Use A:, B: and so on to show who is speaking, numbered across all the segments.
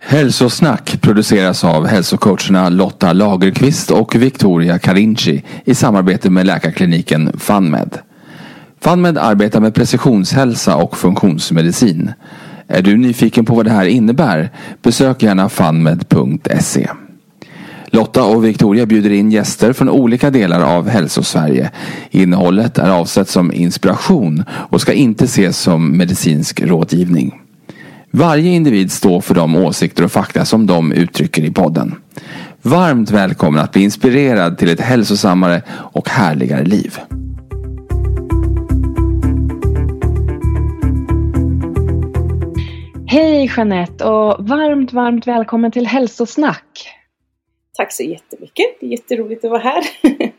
A: Hälsosnack produceras av hälsocoacherna Lotta Lagerqvist och Victoria Carinci i samarbete med läkarkliniken FunMed. FunMed arbetar med precisionshälsa och funktionsmedicin. Är du nyfiken på vad det här innebär? Besök gärna funmed.se. Lotta och Victoria bjuder in gäster från olika delar av Hälsosverige. Innehållet är avsett som inspiration och ska inte ses som medicinsk rådgivning. Varje individ står för de åsikter och fakta som de uttrycker i podden. Varmt välkommen att bli inspirerad till ett hälsosammare och härligare liv.
B: Hej Jeanette och varmt, varmt välkommen till Hälsosnack.
C: Tack så jättemycket. Det är jätteroligt att vara här.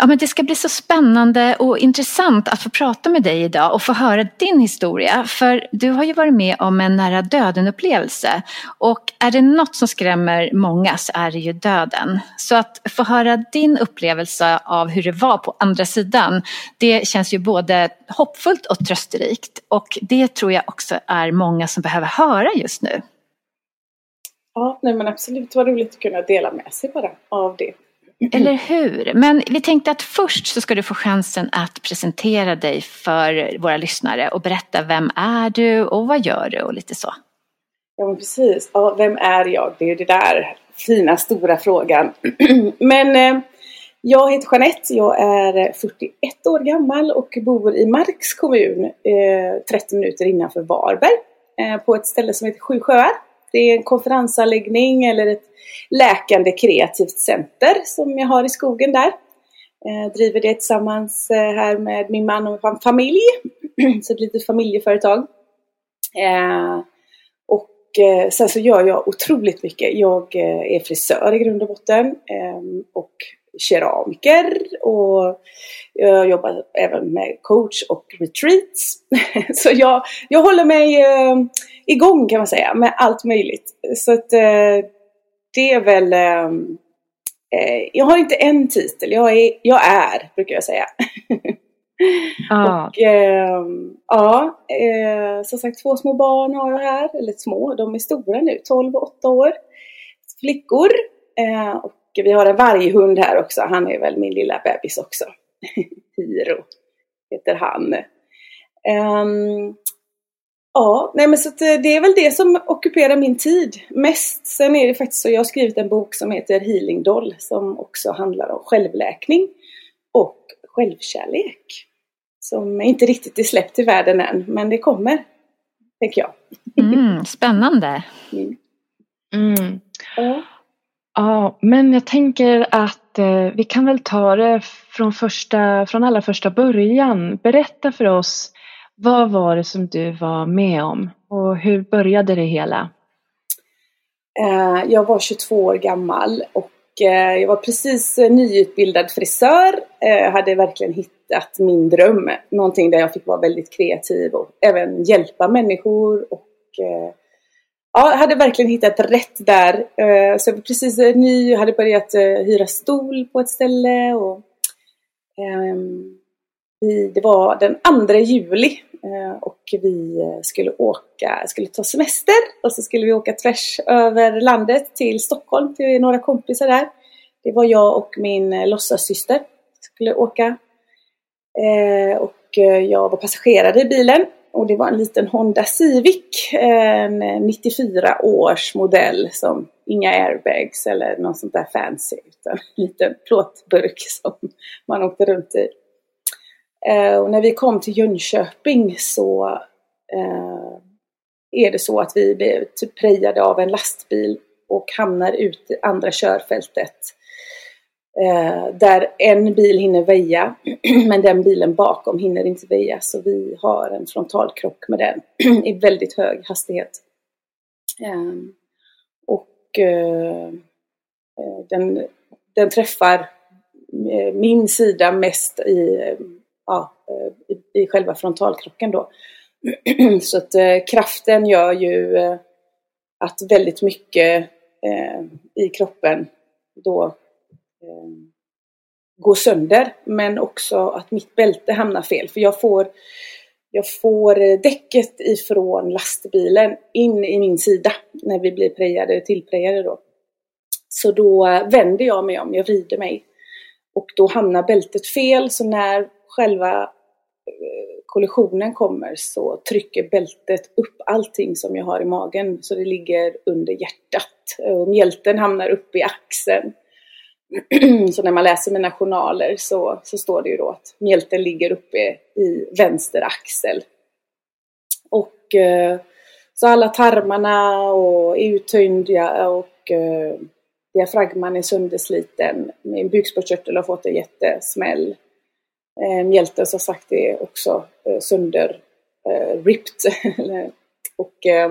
B: Ja, men det ska bli så spännande och intressant att få prata med dig idag och få höra din historia. För du har ju varit med om en nära döden upplevelse. Och är det något som skrämmer många så är det ju döden. Så att få höra din upplevelse av hur det var på andra sidan, det känns ju både hoppfullt och trösterikt. Och det tror jag också är många som behöver höra just nu.
C: Ja, nej men absolut. Vad roligt att kunna dela med sig bara av det.
B: Eller hur? Men vi tänkte att först så ska du få chansen att presentera dig för våra lyssnare och berätta vem är du och vad gör du och lite så.
C: Ja men precis. Ja, vem är jag? Det är ju det där fina stora frågan. men eh, jag heter Jeanette. Jag är 41 år gammal och bor i Marks kommun eh, 30 minuter innanför Varberg. Eh, på ett ställe som heter Sjusjöar. Det är en konferensanläggning eller ett läkande kreativt center som jag har i skogen där. Jag driver det tillsammans eh, här med min man och familj. Så ett litet familjeföretag. Eh, och sen så gör jag otroligt mycket. Jag är frisör i grund och botten. Och keramiker och jag jobbar även med coach och retreats. Så jag, jag håller mig igång kan man säga med allt möjligt. Så att det är väl eh, jag har inte en titel, jag är, jag är brukar jag säga. Ah. och eh, ja, eh, som sagt två små barn har jag här, eller små, de är stora nu, 12 och 8 år. Flickor. Eh, och vi har en varghund här också, han är väl min lilla bebis också. Hiro heter han. Um, Ja, nej men så att eh, det är väl det som ockuperar min tid mest. Sen är det faktiskt så, jag har skrivit en bok som heter Healing Doll som också handlar om självläkning och självkärlek. Som inte riktigt är släppt i världen än, men det kommer, tänker jag.
B: Mm, spännande!
C: Mm.
B: Mm. Ja ja, men jag tänker att eh, vi kan väl ta det från, första, från allra första början. Berätta för oss vad var det som du var med om och hur började det hela?
C: Eh, jag var 22 år gammal och eh, jag var precis eh, nyutbildad frisör. Eh, jag eh, hade verkligen hittat min dröm. Någonting där jag fick vara väldigt kreativ och även hjälpa människor. Och, eh, ja, jag hade verkligen hittat rätt där. Eh, så jag var precis eh, ny, och hade börjat eh, hyra stol på ett ställe. Och, ehm, det var den 2 juli och vi skulle åka, skulle ta semester och så skulle vi åka tvärs över landet till Stockholm till några kompisar där. Det var jag och min låtsassyster skulle åka. Och jag var passagerare i bilen och det var en liten Honda Civic, en 94 års modell som inga airbags eller något sånt där fancy utan en liten plåtburk som man åkte runt i. Eh, och när vi kom till Jönköping så eh, är det så att vi blev typ prejade av en lastbil och hamnar ut i andra körfältet. Eh, där en bil hinner väja, men den bilen bakom hinner inte väja. Så vi har en frontalkrock med den i väldigt hög hastighet. Ehm, eh, och eh, den, den träffar eh, min sida mest i, ja, eh, i, i själva frontalkrocken då. Så att eh, kraften gör ju att väldigt mycket i kroppen då Ehm, gå sönder. Men också att mitt bälte hamnar fel. För jag får, jag får däcket ifrån lastbilen in i min sida när vi blir prejade, tillprejade då. Så då vänder jag mig om, jag vrider mig. Och då hamnar bältet fel så när själva eh, kollisionen kommer så trycker bältet upp allting som jag har i magen så det ligger under hjärtat. Och mjälten hamnar upp i axeln. så när man läser mina journaler så, så står det ju då att mjälten ligger uppe i vänster axel. Och eh, så alla tarmarna och är uttöjda och eh, diafragman är söndersliten. Min bukspottkörtel har fått en jättesmäll. Eh, mjälten som sagt är också eh, sönder eh, ripped. och eh,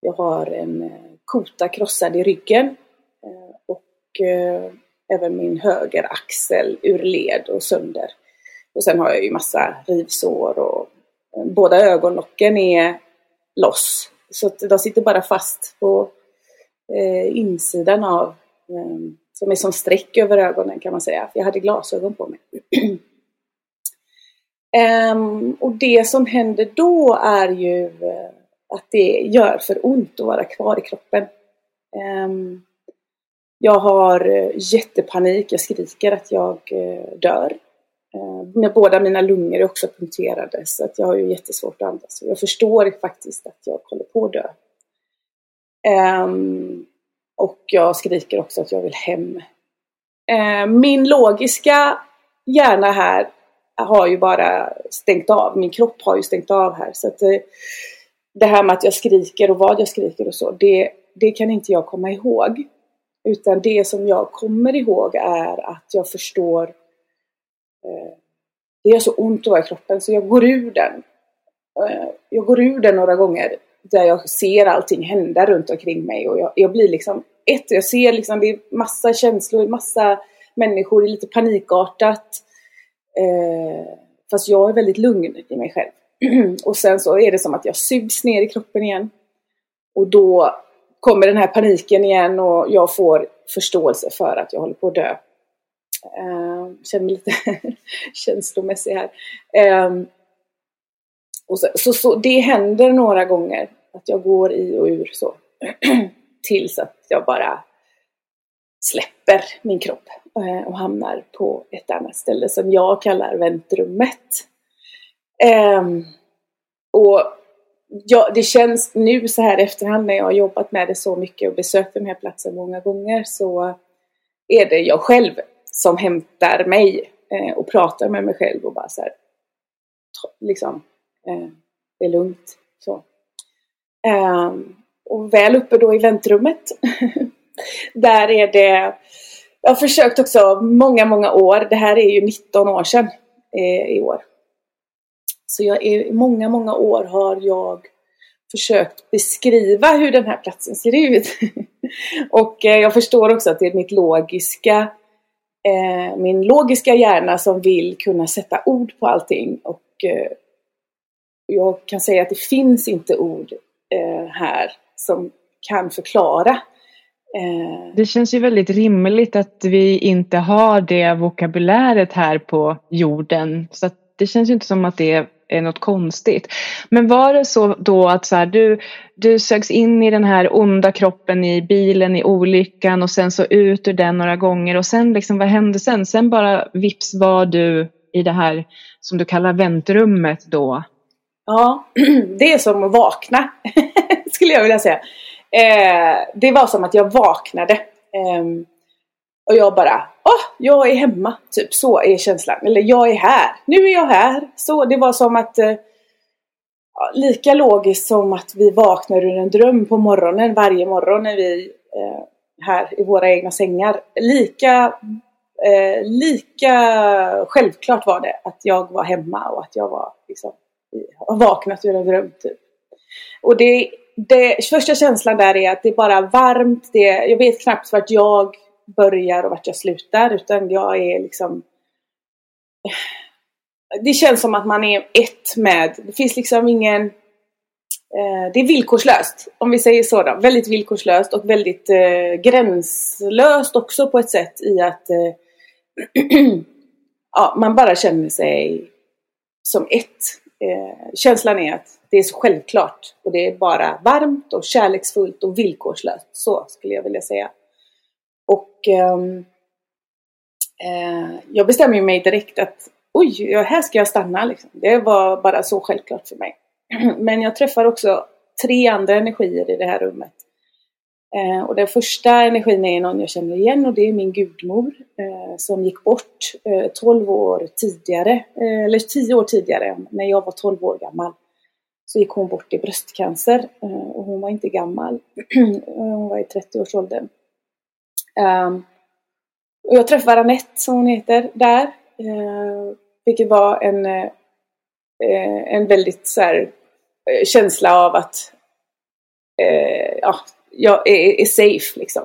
C: jag har en eh, kota krossad i ryggen Eh, och eh, även min höger axel ur led och sönder. Och sen har jag ju massa rivsår och eh, båda ögonlocken är loss. Så att de sitter bara fast på insidan av, som är som streck över ögonen kan man säga. Jag hade glasögon på mig. um, och det som händer då är ju att det gör för ont att vara kvar i kroppen. Um, jag har eh, jättepanik, jag skriker att jag eh, dör. Eh, med båda mina lungor är också punkterade så att jag har ju jättesvårt att andas. Jag förstår faktiskt att jag håller på att dö. Um, och jag skriker också att jag vill hem. Ehm, min logiska hjärna här har ju bara stängt av. Min kropp har ju stängt av här. Så att det, det här med att jag skriker och vad jag skriker och så, det, det kan inte jag komma ihåg. Utan det som jag kommer ihåg är att jag förstår eh, Det gör så ont att vara i kroppen så jag går ur den. Eh, jag går ur den några gånger där jag ser allting hända runt omkring mig och jag, jag blir liksom ett, jag ser liksom det är massa känslor, massa människor, det är lite panikartat. Eh, fast jag är väldigt lugn i mig själv. och sen så är det som att jag sugs ner i kroppen igen. Och då kommer den här paniken igen och jag får förståelse för att jag håller på att dö. Uh, känner mig lite känslomässig här. Uh, och så, så, så, det händer några gånger att jag går i och ur så. Tills att jag bara släpper min kropp uh, och hamnar på ett annat ställe som jag kallar väntrummet. Um, och ja, det känns nu så här efterhand när jag har jobbat med det så mycket och besökt den här platsen många gånger så är det jag själv som hämtar mig eh, och pratar med mig själv och bara så här, liksom, eh, det är lugnt. Så. Eh, och väl uppe då i väntrummet, där är det, jag har försökt också många, många år, det här är ju 19 år sedan eh, i år. Så jag i många, många år har jag försökt beskriva hur den här platsen ser ut. och eh, jag förstår också att det är mitt logiska, eh, min logiska hjärna som vill kunna sätta ord på allting. Och eh, jag kan säga att det finns inte ord eh, här som kan förklara.
D: Eh, det känns ju väldigt rimligt att vi inte har det vokabuläret här på jorden. Så det känns ju inte som att det är något konstigt. Men var det så då att så här, du, du sögs in i den här onda kroppen i bilen i olyckan och sen så ut ur den några gånger och sen liksom vad hände sen? Sen bara vips var du i det här som du kallar väntrummet då?
C: Ja, det är som att vakna skulle jag vilja säga. Eh, det var som att jag vaknade. Eh, och jag bara, åh, jag är hemma. Typ så är känslan. Eller jag är här. Nu är jag här. Så det var som att eh, lika logiskt som att vi vaknar ur en dröm på morgonen varje morgon när vi eh, här i våra egna sängar. Lika, eh, lika självklart var det att jag var hemma och att jag var liksom, vaknat ur en dröm. Typ. Och det, det, första känslan där är att det är bara varmt. Det, jag vet knappt vart jag börjar och vart jag slutar utan jag är liksom det känns som att man är ett med, det finns liksom ingen eh, det är villkorslöst, om vi säger så då. Väldigt villkorslöst och väldigt eh, gränslöst också på ett sätt i att eh, ja, man bara känner sig som ett. Eh, känslan är att det är så självklart och det är bara varmt och kärleksfullt och villkorslöst. Så skulle jag vilja säga. Ehm, eh, jag bestämmer mig direkt att oj, här ska jag stanna. Liksom. Det var bara så självklart för mig. Men jag träffar också tre andra energier i det här rummet. Eh, och den första energin är någon jag känner igen och det är min gudmor eh, som gick bort eh, 12 år tidigare, eh, eller 10 år tidigare, när jag var 12 år gammal. Så gick hon bort i bröstcancer eh, och hon var inte gammal. hon var i 30-årsåldern. Um, och jag träffade Anette som hon heter där. Uh, vilket var en, uh, en väldigt så här, uh, känsla av att ja, jag är, är safe liksom.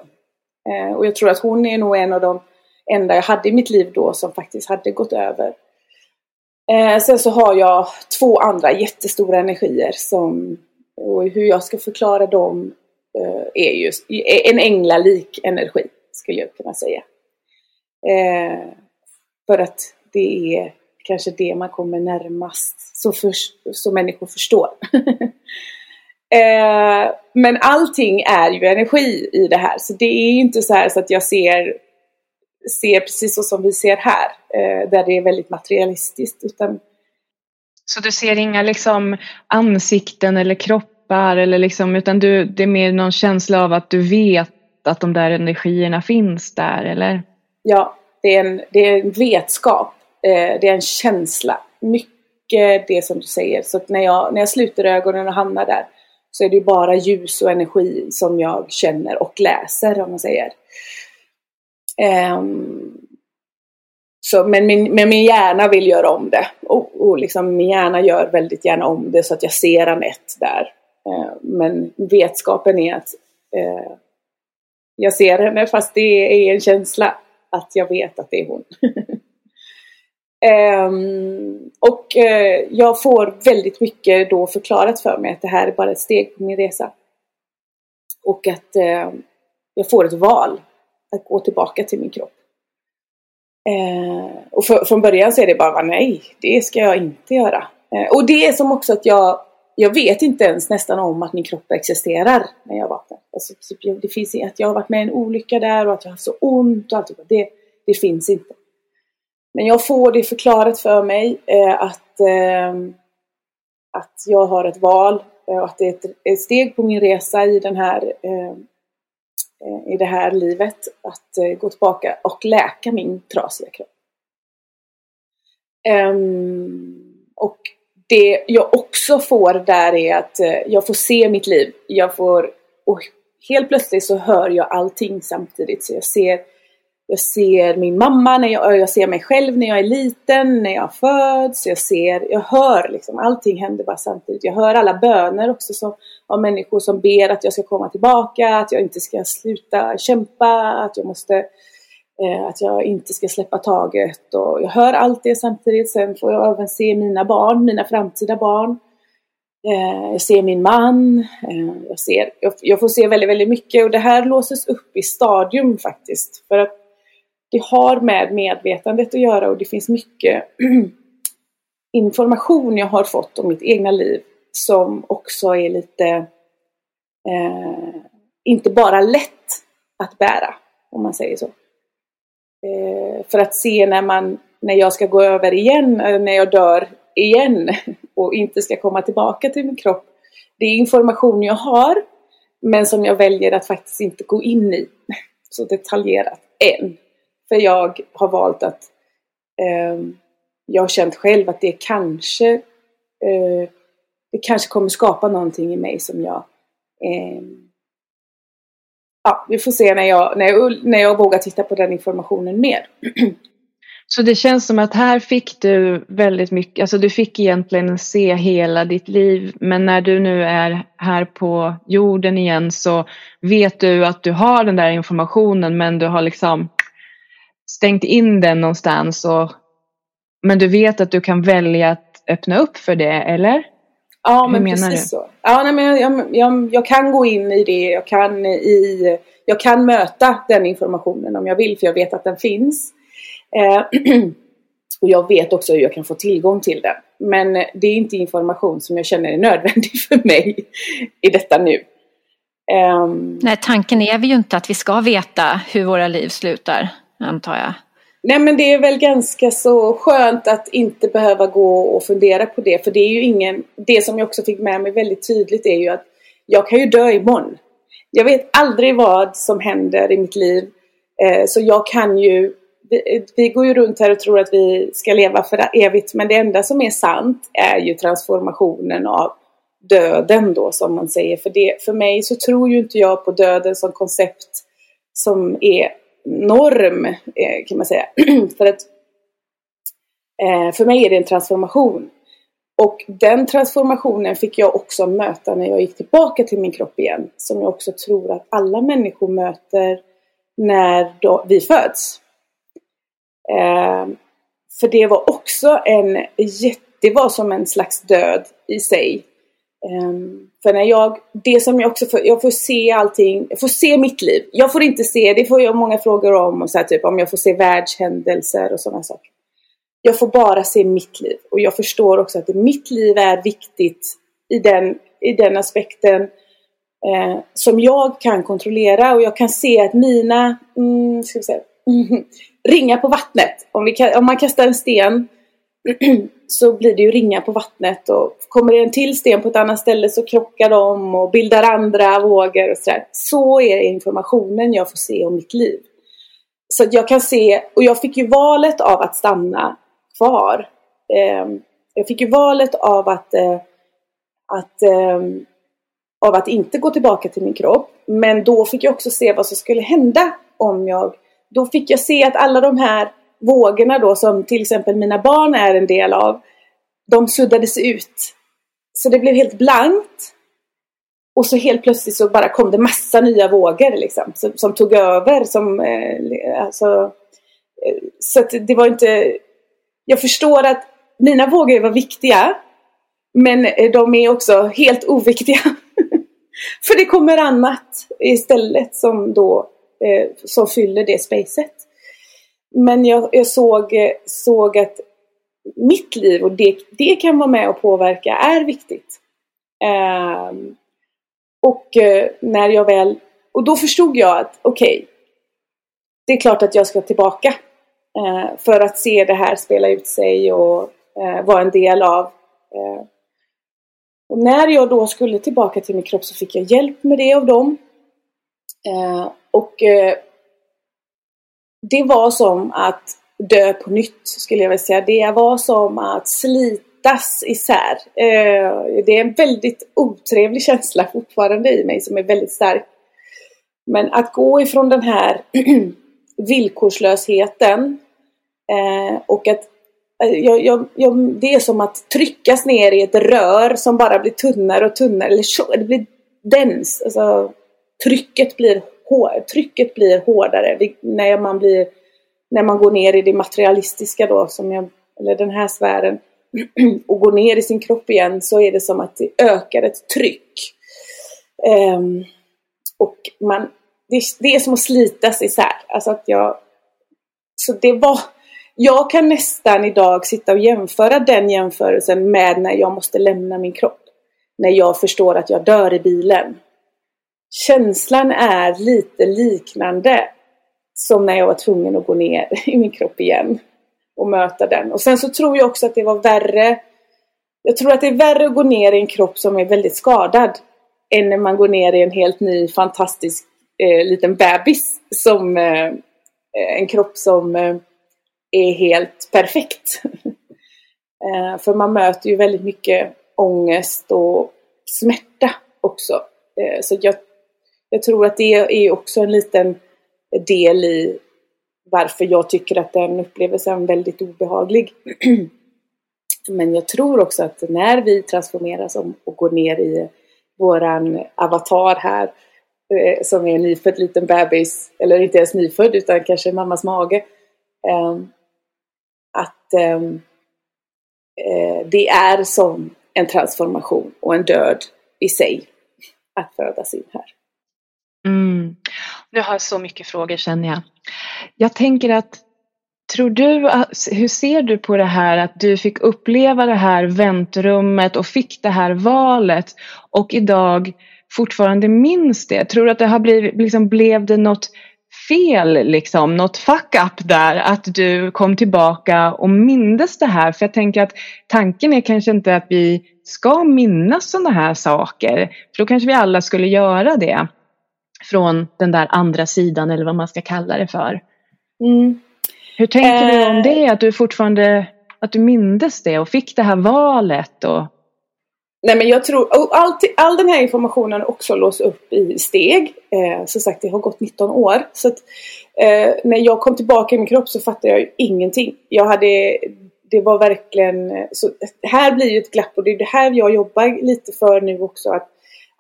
C: Och jag tror att hon är nog en av de enda jag hade i mitt liv då som faktiskt hade gått över. Sen så har jag två andra jättestora energier som, och hur jag ska förklara dem är just en änglalik energi skulle jag kunna säga. Eh, för att det är kanske det man kommer närmast så, för, så människor förstår. eh, men allting är ju energi i det här så det är ju inte så här så att jag ser, ser precis så som vi ser här eh, där det är väldigt materialistiskt utan
D: så du ser inga liksom ansikten eller kroppar eller liksom, utan du, det är mer någon känsla av att du vet att de där energierna finns där eller?
C: Ja, det är en, det är en vetskap Eh, det är en känsla. Mycket det som du säger. Så när jag, när jag sluter ögonen och hamnar där så är det bara ljus och energi som jag känner och läser om man säger. Um, så, men, min, men min hjärna vill göra om det. Och, och liksom min hjärna gör väldigt gärna om det så att jag ser Anette där. Uh, men vetskapen är att uh, jag ser henne fast det är en känsla att jag vet att det är hon. Um, och uh, jag får väldigt mycket då förklarat för mig att det här är bara ett steg på min resa. Och att uh, jag får ett val att gå tillbaka till min kropp. Uh, och för, från början så är det bara nej, det ska jag inte göra. Eh, och det är som också att jag, jag vet inte ens nästan om att min kropp existerar när jag vaknar. Alltså, typ, det finns att jag har varit med i en olycka där och att jag har haft så ont och allt det, det finns inte. Men jag får det förklarat för mig eh, att, eh, att jag har ett val eh, och att det är ett, ett, steg på min resa i, den här, eh, eh i det här livet att eh, gå tillbaka och läka min trasiga kropp. Ehm, och det jag också får där är att eh, jag får se mitt liv. Jag får, och helt plötsligt så hör jag allting samtidigt. Så jag ser jag ser min mamma, när jag, jag ser mig själv när jag är liten, när jag föds, jag ser, jag hör liksom, allting händer bara samtidigt. Jag hör alla böner också som, av människor som ber att jag ska komma tillbaka, att jag inte ska sluta kämpa, att jag måste eh, Eh, att jag inte ska släppa taget och jag hör allt det samtidigt. Sen får jag även se mina barn, mina framtida barn. Eh, jag ser min man, eh, jag, ser, jag, jag, får se väldigt, väldigt mycket och det här låses upp i stadium faktiskt. För att det har med medvetandet att göra och det finns mycket information jag har fått om mitt egna liv som också är lite eh, inte bara lätt att bära, om man säger så. Eh, för att se när, man, när jag ska gå över igen, när jag dör igen och inte ska komma tillbaka till min kropp. Det är information jag har, men som jag väljer att faktiskt inte gå in i så detaljerat än. För jag har valt att eh, jag har känt själv att det kanske eh, det kanske kommer skapa någonting i mig som jag eh, Ja, vi får se när jag, när, jag, när jag vågar titta på den informationen mer.
D: Så det känns som att här fick du väldigt mycket, alltså du fick egentligen se hela ditt liv men när du nu är här på jorden igen så vet du att du har den där informationen men du har liksom stängt in den någonstans och men du vet att du kan välja att öppna upp för det, eller?
C: Ja, men precis du? så. Ja, nej, men jag, jag, jag, kan gå in i det, jag kan, i, jag kan möta den informationen om jag vill för jag vet att den finns. Eh, och jag vet också hur jag kan få tillgång till den. Men det är inte information som jag känner är nödvändig för mig i detta nu.
B: Um, Nej, tanken är ju inte att vi ska veta hur våra liv slutar, antar jag.
C: Nej men det är väl ganska så skönt att inte behöva gå och fundera på det. För det är ju ingen, det som jag också fick med mig väldigt tydligt är ju att jag kan ju dö imorgon. Jag vet aldrig vad som händer i mitt liv. Eh, så jag kan ju, vi, vi, går ju runt här och tror att vi ska leva för evigt. Men det enda som är sant är ju transformationen av döden då som man säger. För, det, för mig så tror ju inte jag på döden som koncept som är norm eh, kan man säga. för att eh, för mig är det en transformation. Och den transformationen fick jag också möta när jag gick tillbaka till min kropp igen. Som jag också tror att alla människor möter när vi föds. Eh, för det var också en det var som en slags död i sig. Um, för när jag, det som jag också får, jag får se allting, jag får se mitt liv. Jag får inte se, det får jag många frågor om, och så här, typ om jag får se världshändelser och sådana saker. Jag får bara se mitt liv. Och jag förstår också att mitt liv är viktigt i den, i den aspekten eh, som jag kan kontrollera. Och jag kan se att mina, mm, ska vi säga, ringar på vattnet. Om, vi, om man kastar en sten så blir det ju ringar på vattnet och kommer det en till sten på ett annat ställe så krockar de och bildar andra vågor och sådär. Så är informationen jag får se om mitt liv. Så att jag kan se, och jag fick ju valet av att stanna kvar. Ehm, jag fick ju valet av att, eh, att, ehm, av att inte gå tillbaka till min kropp. Men då fick jag också se vad som skulle hända om jag... Då fick jag se att alla de här vågorna då som till exempel mina barn är en del av, de suddades ut. Så det blev helt blankt. Och så helt plötsligt så bara kom det massa nya vågor liksom, som, som tog över. Som, eh, alltså, eh, så att det var inte... Jag förstår att mina vågor var viktiga. Men eh, de är också helt oviktiga. För det kommer annat istället som då eh, som fyller det spacet. Men jag, jag såg, eh, såg att mitt liv och det, det kan vara med och påverka är viktigt. Eh, och eh, när jag väl... Och då förstod jag att okej, okay, det är klart att jag ska tillbaka. Eh, för att se det här spela ut sig och eh, vara en del av. Eh. Och när jag då skulle tillbaka till min kropp så fick jag hjälp med det av dem. Och det var som att dö på nytt skulle jag vilja säga. Det var som att slitas isär. Eh, det är en väldigt otrevlig känsla fortfarande i mig som är väldigt stark. Men att gå ifrån den här villkorslösheten eh, och att eh, jag, jag, jag, det är som att tryckas ner i ett rör som bara blir tunnare och tunnare. Eller det blir dens. Alltså, trycket blir trycket blir hårdare när man, blir, när man går ner i det materialistiska då, som jag, eller den här sfären, och går ner i sin kropp igen så är det som att det ökar ett tryck. Um, och man, det, det, är som att slitas isär. Alltså att jag, så det var, jag kan nästan idag sitta och jämföra den jämförelsen med när jag måste lämna min kropp. När jag förstår att jag dör i bilen känslan är lite liknande som när jag var tvungen att gå ner i min kropp igen och möta den. Och sen så tror jag också att det var värre. Jag tror att det är värre att gå ner i en kropp som är väldigt skadad än när man går ner i en helt ny fantastisk eh, liten bebis som eh, en kropp som eh, är helt perfekt. Eh, för man möter ju väldigt mycket ångest och smärta också. Eh, så jag, jag tror att det är också en liten del i varför jag tycker att den upplevelsen är väldigt obehaglig. Men jag tror också att när vi transformeras och går ner i våran avatar här eh, som är en nyfödd liten bebis, eller inte ens nyfödd utan kanske mammas mage. Eh, att eh, det är som en transformation och en död i sig att födas in här.
D: Mm. Nu har jag så mycket frågor känner jag. Jag tänker att Tror du, hur ser du på det här att du fick uppleva det här väntrummet och fick det här valet och idag fortfarande minns det? Tror du att det har blivit, liksom blev det något fel, liksom, något fuck up där, att du kom tillbaka och mindes det här? För jag tänker att tanken är kanske inte att vi ska minnas sådana här saker, för då kanske vi alla skulle göra det från den där andra sidan eller vad man ska kalla det för. Mm. Hur tänker eh, du om eh. det? Att du fortfarande att du mindes det och fick det här valet? Och...
C: Nej men jag tror, all, all den här informationen också lås upp i steg. Eh, som sagt, det har gått 19 år. Så att, eh, när jag kom tillbaka i min kropp så fattade jag ju ingenting. Jag hade, det var verkligen, så, här blir ju ett glapp och det är det här jag jobbar lite för nu också. Att,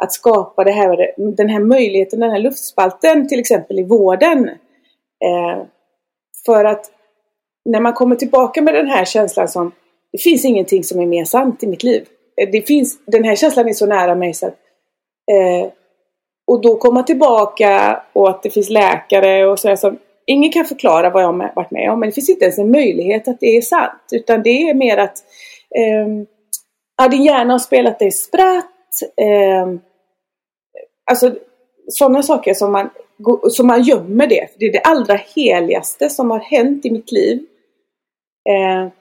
C: att skapa det här, den här möjligheten, den här luftspalten till exempel i vården. Eh, för att när man kommer tillbaka med den här känslan som det finns ingenting som är mer sant i mitt liv. Eh, det finns, den här känslan är så nära mig så att eh, och då komma tillbaka och att det finns läkare och sådär som Ingen kan förklara vad jag har varit med om men det finns inte ens en möjlighet att det är sant. Utan det är mer att eh, ja, din hjärna har spelat dig spratt. Eh, alltså sådana saker som man som man gömmer det. det är det allra heligaste som har hänt i mitt liv. Eh,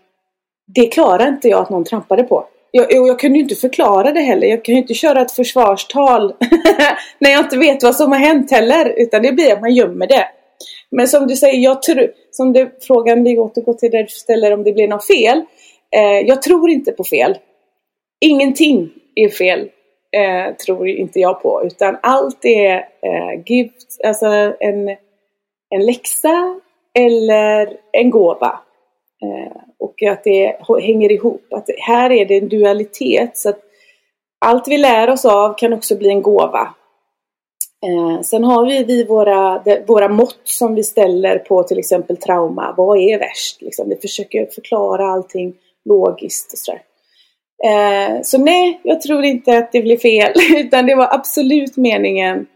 C: det klarar inte jag att någon trampade på. Jag, jag kunde ju inte förklara det heller. Jag kan ju inte köra ett försvarstal när jag inte vet vad som har hänt heller. Utan det blir att man gömmer det. Men som du säger, jag tror, som du, frågan vi återgår till där du ställer om det blir något fel. Eh, jag tror inte på fel. Ingenting är fel eh, tror inte jag på. Utan allt är eh, gift, alltså en, en läxa eller en gåva. Eh, och att det hänger ihop. Att här är det en dualitet. så att Allt vi lär oss av kan också bli en gåva. Eh, sen har vi, vi våra, de, våra mått som vi ställer på till exempel trauma. Vad är värst? Liksom. Vi försöker förklara allting logiskt och sådär. Eh, så nej, jag tror inte att det blir fel. Utan det var absolut meningen.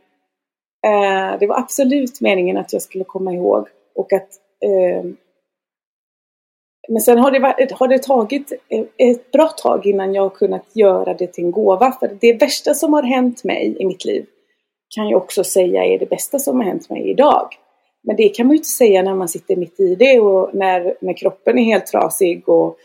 C: Eh, det var absolut meningen att jag skulle komma ihåg. Och att eh, men sen har det, varit, har det tagit ett bra tag innan jag har kunnat göra det till en gåva. För det värsta som har hänt mig i mitt liv kan jag också säga är det bästa som har hänt mig idag. Men det kan man ju inte säga när man sitter mitt i det och när, när kroppen är helt trasig och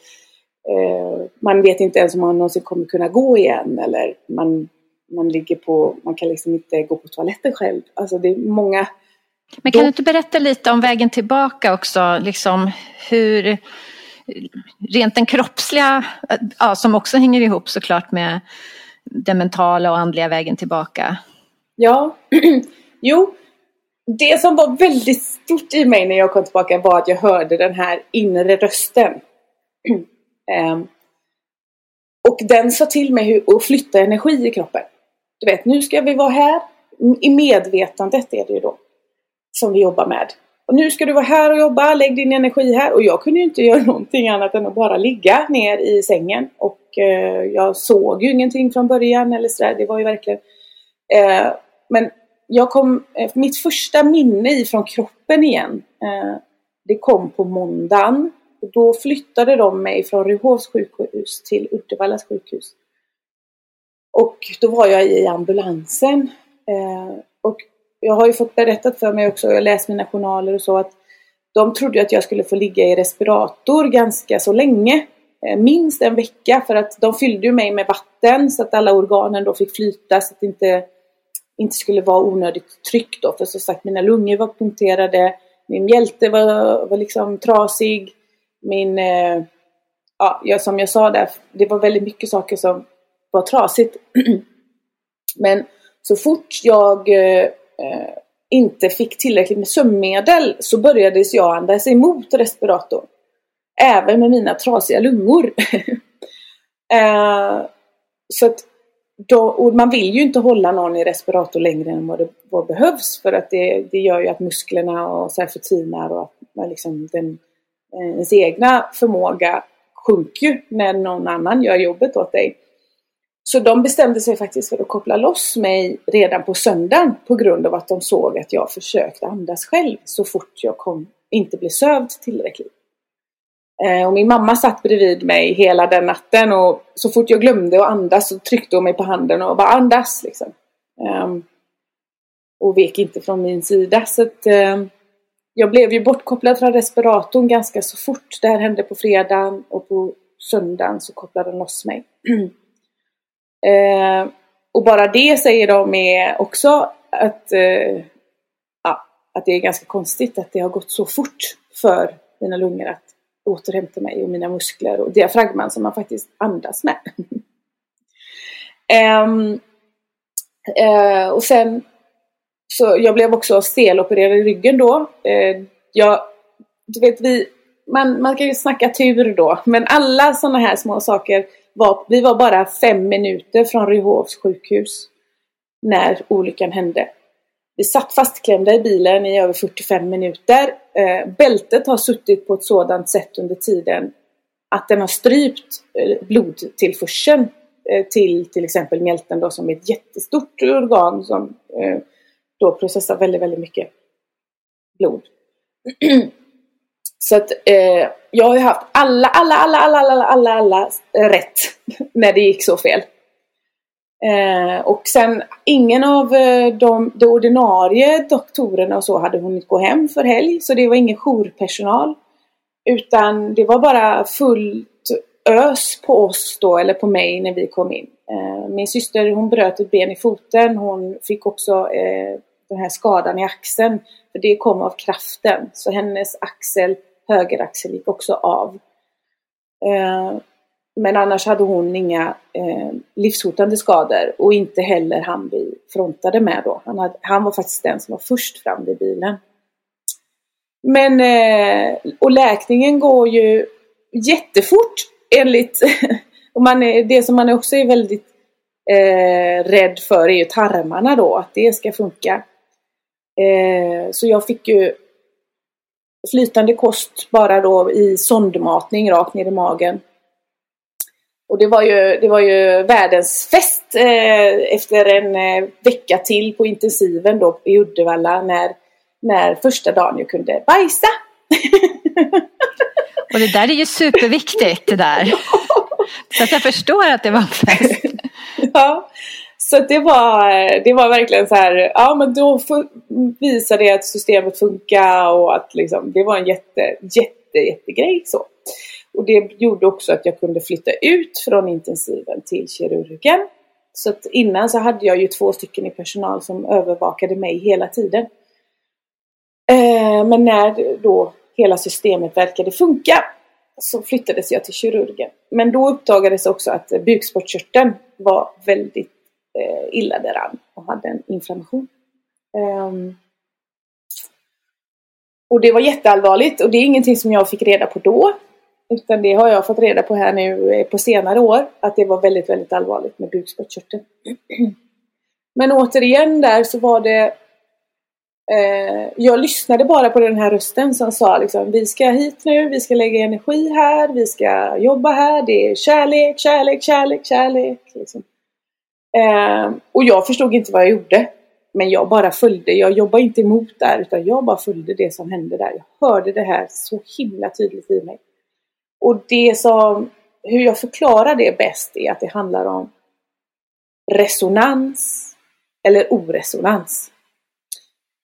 C: Eh, man vet inte ens om man någonsin kommer kunna gå igen eller man, man ligger på, man kan liksom inte gå på toaletten själv. Alltså det är många
B: men kan du inte berätta lite om vägen tillbaka också, liksom hur rent den kroppsliga, ja, som också hänger ihop såklart med den mentala och andliga vägen tillbaka?
C: Ja, jo, det som var väldigt stort i mig när jag kom tillbaka var att jag hörde den här inre rösten. Ehm, och den sa till mig hur, att flytta energi i kroppen. Du vet, nu ska vi vara här. I medvetandet är det ju då. Som vi jobbar med. Och nu ska du vara här och jobba, lägg din energi här. Och jag kunde ju inte göra någonting annat än att bara ligga ner i sängen. Och eh, jag såg ju ingenting från början eller sådär. Det var ju verkligen... Eh, men jag kom, eh, mitt första minne ifrån kroppen igen. Eh, det kom på måndagen och då flyttade de mig från Ryhovs sjukhus till Uddevallas sjukhus. Och då var jag i ambulansen. Eh, och jag har ju fått berättat för mig också, jag har läst mina journaler och så, att de trodde att jag skulle få ligga i respirator ganska så länge. Eh, minst en vecka för att de fyllde ju mig med vatten så att alla organen då fick flyta så att det inte, inte skulle vara onödigt tryck då. För som sagt mina lungor var punkterade, min mjälte var, var liksom trasig min, eh, ja, som jag sa där, det var väldigt mycket saker som var trasigt. Men så fort jag eh, eh, inte fick tillräckligt med sömnmedel så började jag andas emot respiratorn. Även med mina trasiga lungor. eh, så att då, och man vill ju inte hålla någon i respirator längre än vad det vad behövs för att det, det gör ju att musklerna och så här förtinar och att liksom den, eh, Eh, ens egna förmåga sjunker ju när någon annan gör jobbet åt dig. Så de bestämde sig faktiskt för att koppla loss mig redan på söndagen på grund av att de såg att jag försökte andas själv så fort jag kom, inte blev sövd tillräckligt. Eh, och min mamma satt bredvid mig hela den natten och så fort jag glömde att andas så tryckte hon mig på handen och bara andas liksom. Um, och vek inte från min sida. Så att, um, jag blev ju bortkopplad från respiratorn ganska så fort. Det här hände på fredagen och på söndagen så kopplade de loss mig. Eh, och bara det säger de är också att, eh, ja, att det är ganska konstigt att det har gått så fort för mina lungor att återhämta mig och mina muskler och diafragman som man faktiskt andas med. Ehm, eh, och sen så jag blev också stelopererad i ryggen då. Eh, jag, du vet, vi, man, man kan ju snacka tur då, men alla sådana här små saker var, vi var bara fem minuter från Ryhovs sjukhus när olyckan hände. Vi satt fastklämda i bilen i över 45 minuter. Eh, bältet har suttit på ett sådant sätt under tiden att den har strypt eh, blodtillförseln eh, till till exempel mjälten då som är ett jättestort organ som eh, då processar väldigt, väldigt mycket blod. Så att eh, jag har ju haft alla, alla, alla, alla, alla, alla, alla rätt när det gick så fel. Eh, och sen ingen av eh, de, de ordinarie doktorerna och så hade hunnit gå hem för helg så det var ingen jourpersonal. Utan det var bara fullt ös på oss då eller på mig när vi kom in. Eh, min syster hon bröt ett ben i foten. Hon fick också eh, den här skadan i axeln. För det kom av kraften. Så hennes axel, högeraxel gick också av. Eh, men annars hade hon inga eh, livshotande skador och inte heller han vi frontade med då. Han, hade, han var faktiskt den som var först fram vid bilen. Men, eh, och läkningen går ju jättefort enligt, och man är, det som man också är väldigt eh, rädd för är ju tarmarna då, att det ska funka. Eh, så jag fick ju flytande kost bara då i sondmatning rakt ner i magen. Och det var ju, det var ju världens fest eh, efter en eh, vecka till på intensiven då i Uddevalla när, när första dagen jag kunde bajsa.
B: Och det där är ju superviktigt det där. Så att jag förstår att det var en fest.
C: ja, så det var, det var verkligen så här, ja men då visade det att systemet funkar och att liksom, det var en jätte, jätte, jättegrej så. Och det gjorde också att jag kunde flytta ut från intensiven till kirurgen. Så att innan så hade jag ju två stycken i personal som övervakade mig hela tiden. Eh, men när då hela systemet verkade funka så flyttades jag till kirurgen. Men då uppdagades också att bukspottkörteln var väldigt illa däran och hade en inflammation. Um, och det var jätteallvarligt och det är ingenting som jag fick reda på då. Utan det har jag fått reda på här nu eh, på senare år. Att det var väldigt, väldigt allvarligt med bukspottkörteln. Men återigen där så var det eh, Jag lyssnade bara på den här rösten som sa liksom Vi ska hit nu, vi ska lägga energi här, vi ska jobba här. Det är kärlek, kärlek, kärlek, kärlek. Liksom. Eh, och jag förstod inte vad jag gjorde. Men jag bara följde. Jag jobbade inte emot där utan jag bara följde det som hände där. Jag hörde det här så himla tydligt i mig. Och det som, hur jag förklarar det bäst är att det handlar om resonans eller oresonans.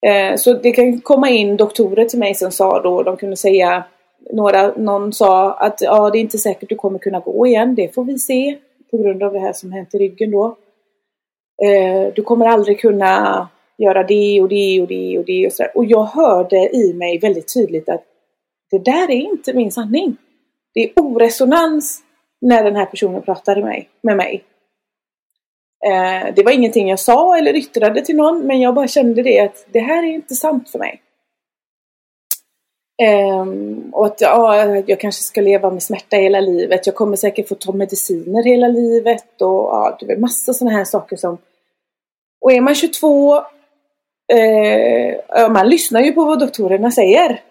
C: Eh, så det kan komma in doktorer till mig som sa då, de kunde säga några, någon sa att ja, det är inte säkert du kommer kunna gå igen, det får vi se på grund av det här som hänt i ryggen då. Eh, du kommer aldrig kunna göra det och det och det och det och så. Och jag hörde i mig väldigt tydligt att det där är inte min sanning. Det är oresonans när den här personen pratade med mig. Med mig. Eh, det var ingenting jag sa eller yttrade till någon men jag bara kände det att det här är inte sant för mig. Um, och att ja, jag kanske ska leva med smärta hela livet. Jag kommer säkert få ta mediciner hela livet och ja, det är massa sådana här saker som... Och är man 22, eh, man lyssnar ju på vad doktorerna säger.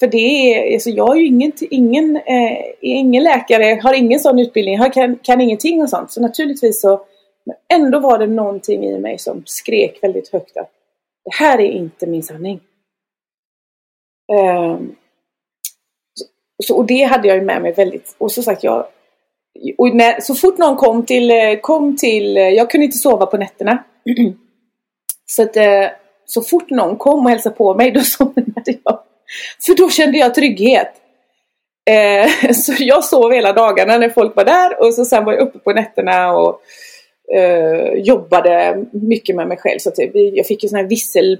C: För det är, alltså jag är ju ingen, ingen, eh, ingen läkare, har ingen sån utbildning, har, kan, kan ingenting och sånt. Så naturligtvis så, men ändå var det någonting i mig som skrek väldigt högt att det här är inte min sanning. Ehm, så, och det hade jag ju med mig väldigt, och som sagt jag och när, så fort någon kom till, eh, kom till, eh, jag kunde inte sova på nätterna. så att eh, så fort någon kom och hälsade på mig då somnade jag. För då kände jag trygghet. Eh, så jag sov hela dagarna när folk var där och så sen var jag uppe på nätterna och eh, jobbade mycket med mig själv. Så typ, jag fick ju sån här vissel...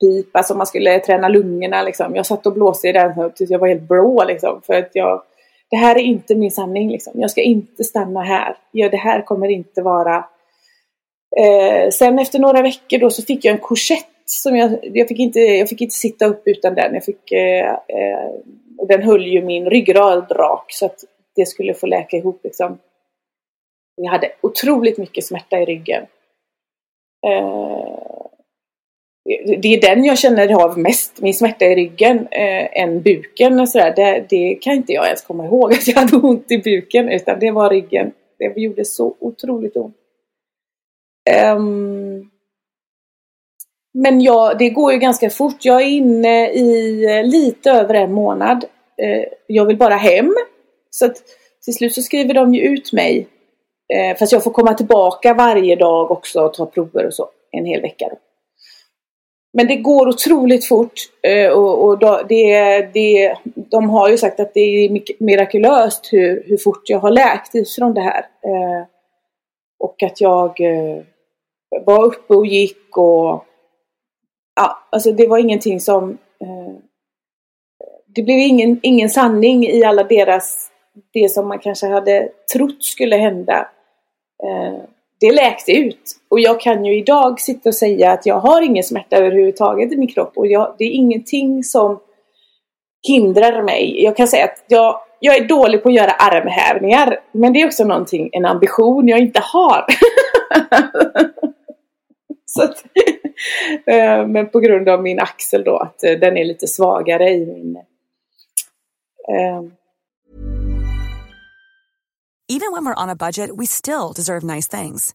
C: Typ, alltså, visselpipa som man skulle träna lungorna. Liksom. Jag satt och blåste i den tills jag var helt blå. Liksom, för att jag, det här är inte min sanning. Liksom. Jag ska inte stanna här. Ja, det här kommer inte vara... Eh, sen efter några veckor då så fick jag en korsett som jag, jag, fick inte, jag fick inte sitta upp utan den. Jag fick, eh, eh, den höll ju min ryggrad rak så att det skulle få läka ihop liksom. Jag hade otroligt mycket smärta i ryggen. Eh, det är den jag känner av mest, min smärta i ryggen, eh, än buken och sådär. Det, det, kan inte jag ens komma ihåg att jag hade ont i buken utan det var ryggen. Det gjorde så otroligt ont. Um, men ja, det går ju ganska fort. Jag är inne i eh, lite över en månad. Eh, jag vill bara hem. Så att till slut så skriver de ju ut mig. Eh, fast jag får komma tillbaka varje dag också och ta prover och så. En hel vecka. då. Men det går otroligt fort. Eh, och, och det, det, de har ju sagt att det är mirakulöst hur, hur fort jag har läkt ifrån det här. Eh, och att jag eh, var uppe och gick och ja, alltså det var ingenting som... Det blev ingen, ingen sanning i alla deras... Det som man kanske hade trott skulle hända. Det läkte ut. Och jag kan ju idag sitta och säga att jag har ingen smärta överhuvudtaget i min kropp. Och jag, det är ingenting som hindrar mig. Jag kan säga att jag, jag är dålig på att göra armhävningar. Men det är också någonting, en ambition jag inte har. Så att, eh, men på grund av min axel då, att eh, den är lite svagare i min... Um...
E: Even when we're on a budget we still deserve nice things.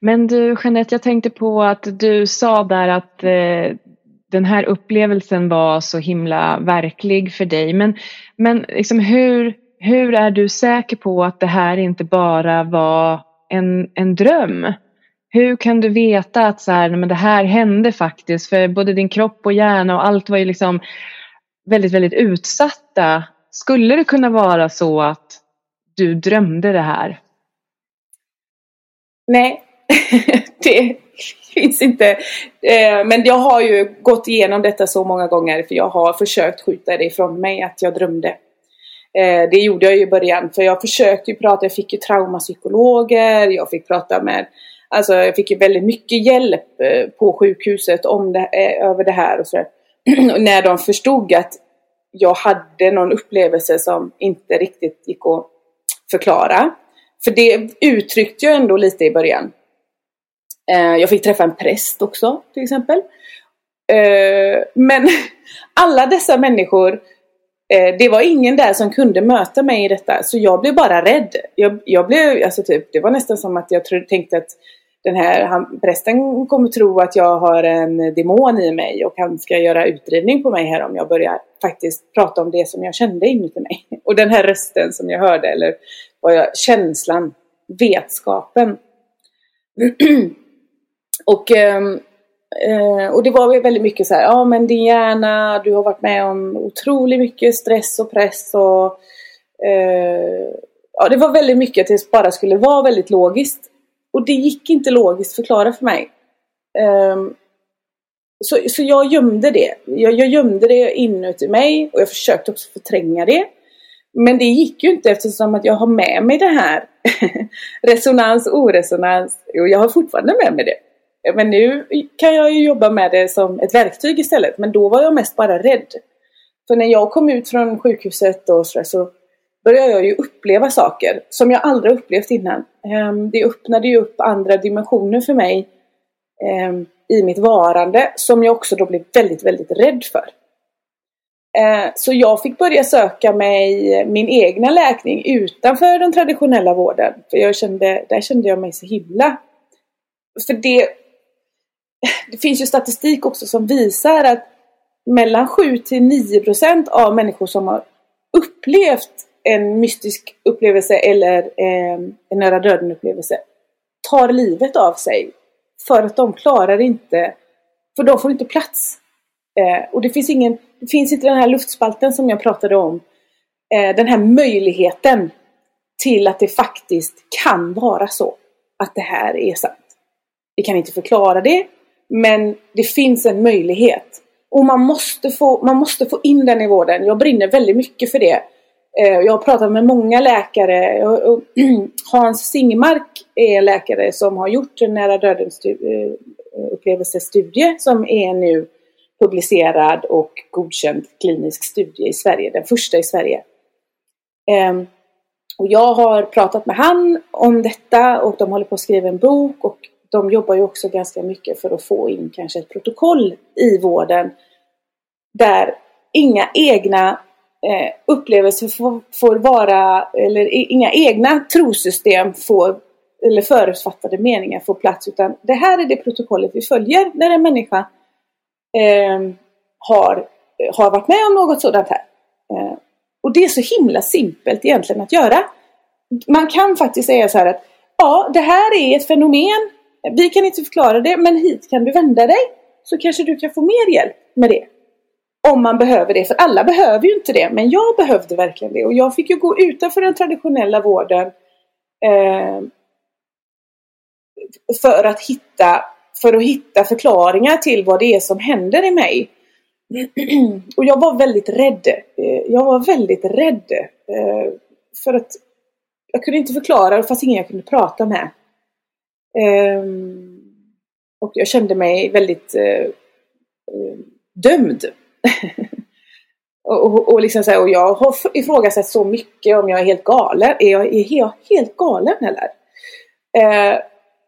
D: Men du Jeanette, jag tänkte på att du sa där att eh, den här upplevelsen var så himla verklig för dig. Men, men liksom hur, hur är du säker på att det här inte bara var en, en dröm? Hur kan du veta att så här, men det här hände faktiskt? För både din kropp och hjärna och allt var ju liksom väldigt, väldigt utsatta. Skulle det kunna vara så att du drömde det här?
C: Nej, det, finns inte. Eh, men jag har ju gått igenom detta så många gånger för jag har försökt skjuta det ifrån mig att jag drömde. Eh, det gjorde jag ju i början för jag försökte ju prata, jag fick ju traumapsykologer, jag fick prata med Alltså jag fick ju väldigt mycket hjälp eh, på sjukhuset om det, över det här och så. när de förstod att jag hade någon upplevelse som inte riktigt gick att förklara. För det uttryckte jag ändå lite i början. Eh, jag fick träffa en präst också till exempel. Eh, men alla dessa människor, eh, det var ingen där som kunde möta mig i detta. Så jag blev bara rädd. Jag, jag blev, alltså typ, det var nästan som att jag tänkte att den här han, prästen kommer tro att jag har en demon i mig och han ska göra utdrivning på mig här om jag börjar faktiskt prata om det som jag kände inuti mig. Och den här rösten som jag hörde, eller vad jag, känslan, vetskapen. och, ehm, eh, och det var väldigt mycket så här, ja men din hjärna, du har varit med om otroligt mycket stress och press och eh, ja, det var väldigt mycket att det bara skulle vara väldigt logiskt. Och det gick inte logiskt förklara för mig. Um, så, så jag gömde det. Jag, jag gömde det inuti mig och jag försökte också förtränga det. Men det gick ju inte eftersom att jag har med mig det här. Resonans, oresonans. Jo, jag har fortfarande med mig det. Eh, men nu kan jag ju jobba med det som ett verktyg istället. Men då var jag mest bara rädd. För när jag kom ut från sjukhuset och så, så började jag ju uppleva saker som jag aldrig upplevt innan. Ehm, det öppnade ju upp andra dimensioner för mig ehm, i mitt varande som jag också då blev väldigt, väldigt rädd för. Eh, så jag fick börja söka mig min egna läkning utanför den traditionella vården. För jag kände, där kände jag mig så himla... För det, det finns ju statistik också som visar att mellan 7 till 9 procent av människor som har upplevt en mystisk upplevelse eller eh, en nära döden upplevelse tar livet av sig för att de klarar inte, för de får inte plats. Eh, och det finns, ingen, det finns inte den här luftspalten som jag pratade om. Eh, den här möjligheten till att det faktiskt kan vara så att det här är sant. Vi kan inte förklara det, men det finns en möjlighet. Och man måste få, man måste få in den i vården. Jag brinner väldigt mycket för det. Eh, jag har pratat med många läkare. Hans Singmark är en läkare som har gjort en nära döden eh, upplevelsestudie som är nu publicerad och godkänd klinisk studie i Sverige. Den första i Sverige. Ehm, och jag har pratat med han om detta och de håller på att skriva en bok och de jobbar ju också ganska mycket för att få in kanske ett protokoll i vården där inga egna eh, upplevelser får, får, vara, eller inga egna trosystem får, eller förutfattade meningar får plats utan det här är det protokollet vi följer när en människa eh, har, har varit med om något sådant här. Eh, och det är så himla simpelt egentligen att göra. Man kan faktiskt säga så här att ja, det här är ett fenomen. Vi kan inte förklara det, men hit kan du vända dig. Så kanske du kan få mer hjälp med det. Om man behöver det, för alla behöver ju inte det. Men jag behövde verkligen det. Och jag fick ju gå utanför den traditionella vården eh, för, att hitta, för att hitta förklaringar till vad det är som händer i mig. Och jag var väldigt rädd. Eh, jag var väldigt rädd. Eh, för att jag kunde inte förklara, det fanns ingen jag kunde prata med. Eh, och jag kände mig väldigt eh, eh, dömd och, och, liksom så här, och jag har ifrågasatt så mycket om jag är helt galen. Är jag, är jag helt galen eller? Eh,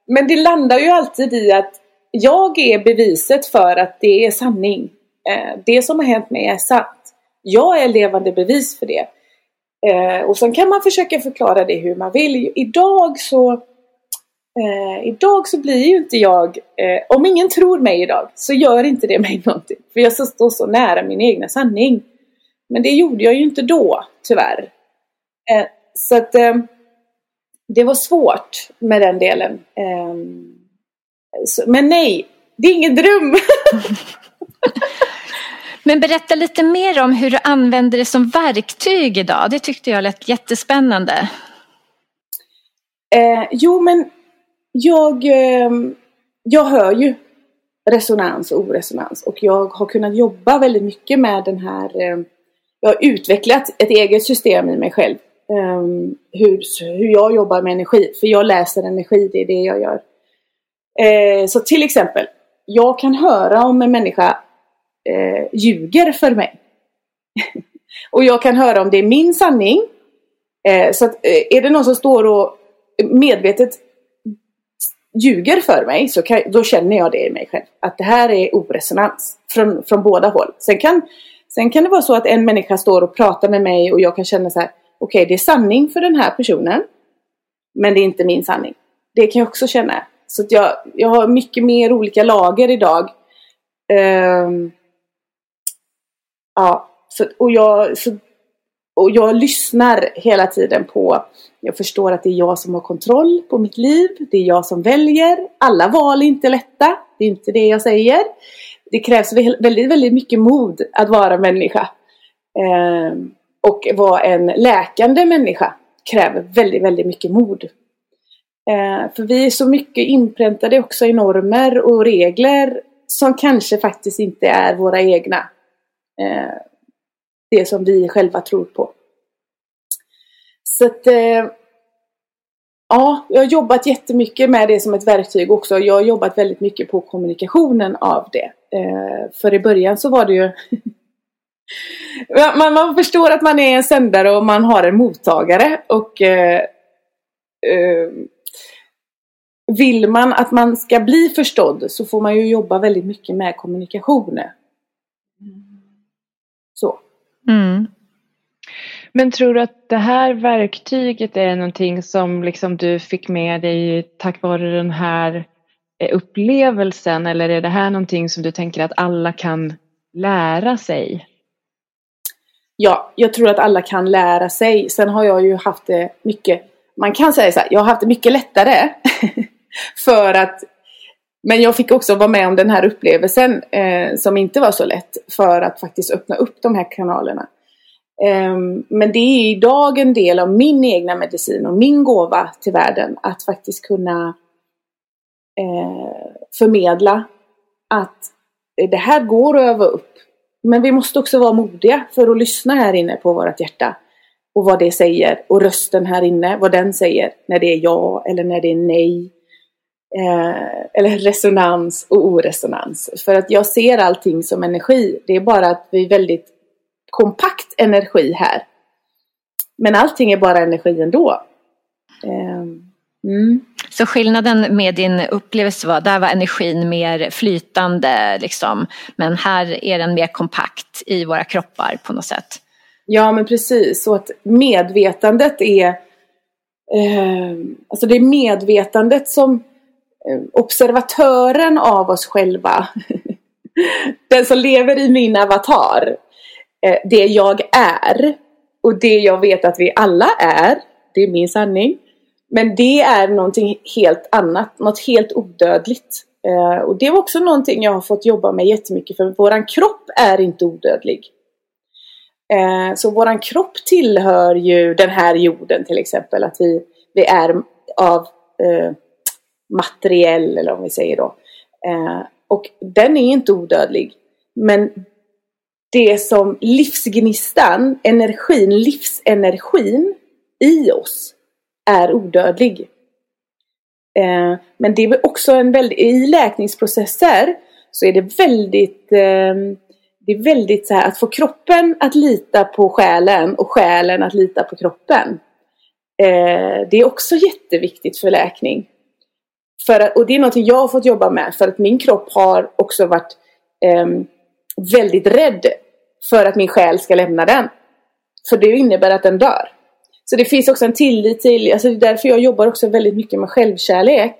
C: men det landar ju alltid i att jag är beviset för att det är sanning. Eh, det som har hänt mig är sant. Jag är levande bevis för det. Eh, och sen kan man försöka förklara det hur man vill. Idag så Eh, idag så blir ju inte jag, eh, om ingen tror mig idag, så gör inte det mig någonting. För jag står så nära min egna sanning. Men det gjorde jag ju inte då, tyvärr. Eh, så att eh, det var svårt med den delen. Eh, så, men nej, det är ingen dröm!
B: Men berätta lite mer om hur du använder det som verktyg idag. Det tyckte jag lät jättespännande.
C: Eh, jo, men jag, ehm, jag hör ju resonans och oresonans och jag har kunnat jobba väldigt mycket med den här ehm, Jag har utvecklat ett eget system i mig själv Um, hur, hur jag jobbar med energi, för jag läser energi, det är det jag gör. Eh, så till exempel, jag kan höra om en människa eh, ljuger för mig. Och jag kan höra om det är min sanning. Eh, så att, eh, är det någon som står och medvetet ljuger för mig så kan, då känner jag det i mig själv. Att det här är oresonans från, från båda håll. Sen kan, sen kan det vara så att en människa står och pratar med mig och jag kan känna så här. Okej, okay, det är sanning för den här personen. Men det är inte min sanning. Det kan jag också känna. Så att jag, jag har mycket mer olika lager idag. Um, ja, så, och, jag, så, och jag lyssnar hela tiden på jag förstår att det är jag som har kontroll på mitt liv. Det är jag som väljer. Alla val är inte lätta. Det är inte det jag säger. Det krävs väldigt, väldigt mycket mod att vara människa. Eh, och vara en läkande människa kräver väldigt, väldigt mycket mod. Eh, för vi är så mycket inpräntade också i normer och regler som kanske faktiskt inte är våra egna. Eh, det som vi själva tror på. Så att, eh, ja, jag har jobbat jättemycket med det som ett verktyg också. Jag har jobbat väldigt mycket på kommunikationen av det. Eh, för i början så var det ju man, man förstår att man är en sändare och man har en mottagare. Och eh, eh, Vill man att man ska bli förstådd så får man ju jobba väldigt mycket med kommunikation. Mm.
D: Men tror du att det här verktyget är någonting som liksom du fick med dig tack vare den här eh, upplevelsen eller är det här någonting som du tänker att alla kan lära sig?
C: Ja, jag tror att alla kan lära sig. Sen har jag ju haft det mycket, man kan säga så här, jag har haft det mycket lättare. för att, men jag fick också vara med om den här upplevelsen eh, som inte var så lätt för att faktiskt öppna upp de här kanalerna. Eh, men det är idag en del av min egna medicin och min gåva till världen att faktiskt kunna eh, förmedla att det här går att öva upp. Men vi måste också vara modiga för att lyssna här inne på vårt hjärta. Och vad det säger. Och rösten här inne, vad den säger. När det är ja eller när det är nej. Eh, eller resonans och oresonans. För att jag ser allting som energi. Det är bara att vi är väldigt kompakt energi här. Men allting är bara energi ändå.
B: Ehm, mm. Så skillnaden med din upplevelse var, där var energin mer flytande liksom. Men här är den mer kompakt i våra kroppar på något sätt.
C: Ja men precis, så att medvetandet är eh, Alltså det är medvetandet som eh, Eh, observatören av oss själva Den som lever i min avatar eh, det jag är och det jag vet att vi alla är, det är min sanning. Men det är någonting helt annat, något helt odödligt. Eh, och det var också någonting jag har fått jobba med jättemycket för våran kropp är inte odödlig. Så våran kropp tillhör ju den här jorden till exempel, att vi, vi är av eh, materiell eller om vi säger då. Eh, och den är inte odödlig. Men det som livsgnistan, energin, livsenergin i oss är odödlig. Eh, men det är också en väldigt, i läkningsprocesser så är det väldigt eh, det är väldigt så här att få kroppen att lita på själen och själen att lita på kroppen. Eh, det är också jätteviktigt för läkning. För att, och det är något jag har fått jobba med för att min kropp har också varit eh, väldigt rädd för att min själ ska lämna den. För det innebär att den dör. Så det finns också en tillit till, alltså det är därför jag jobbar också väldigt mycket med självkärlek.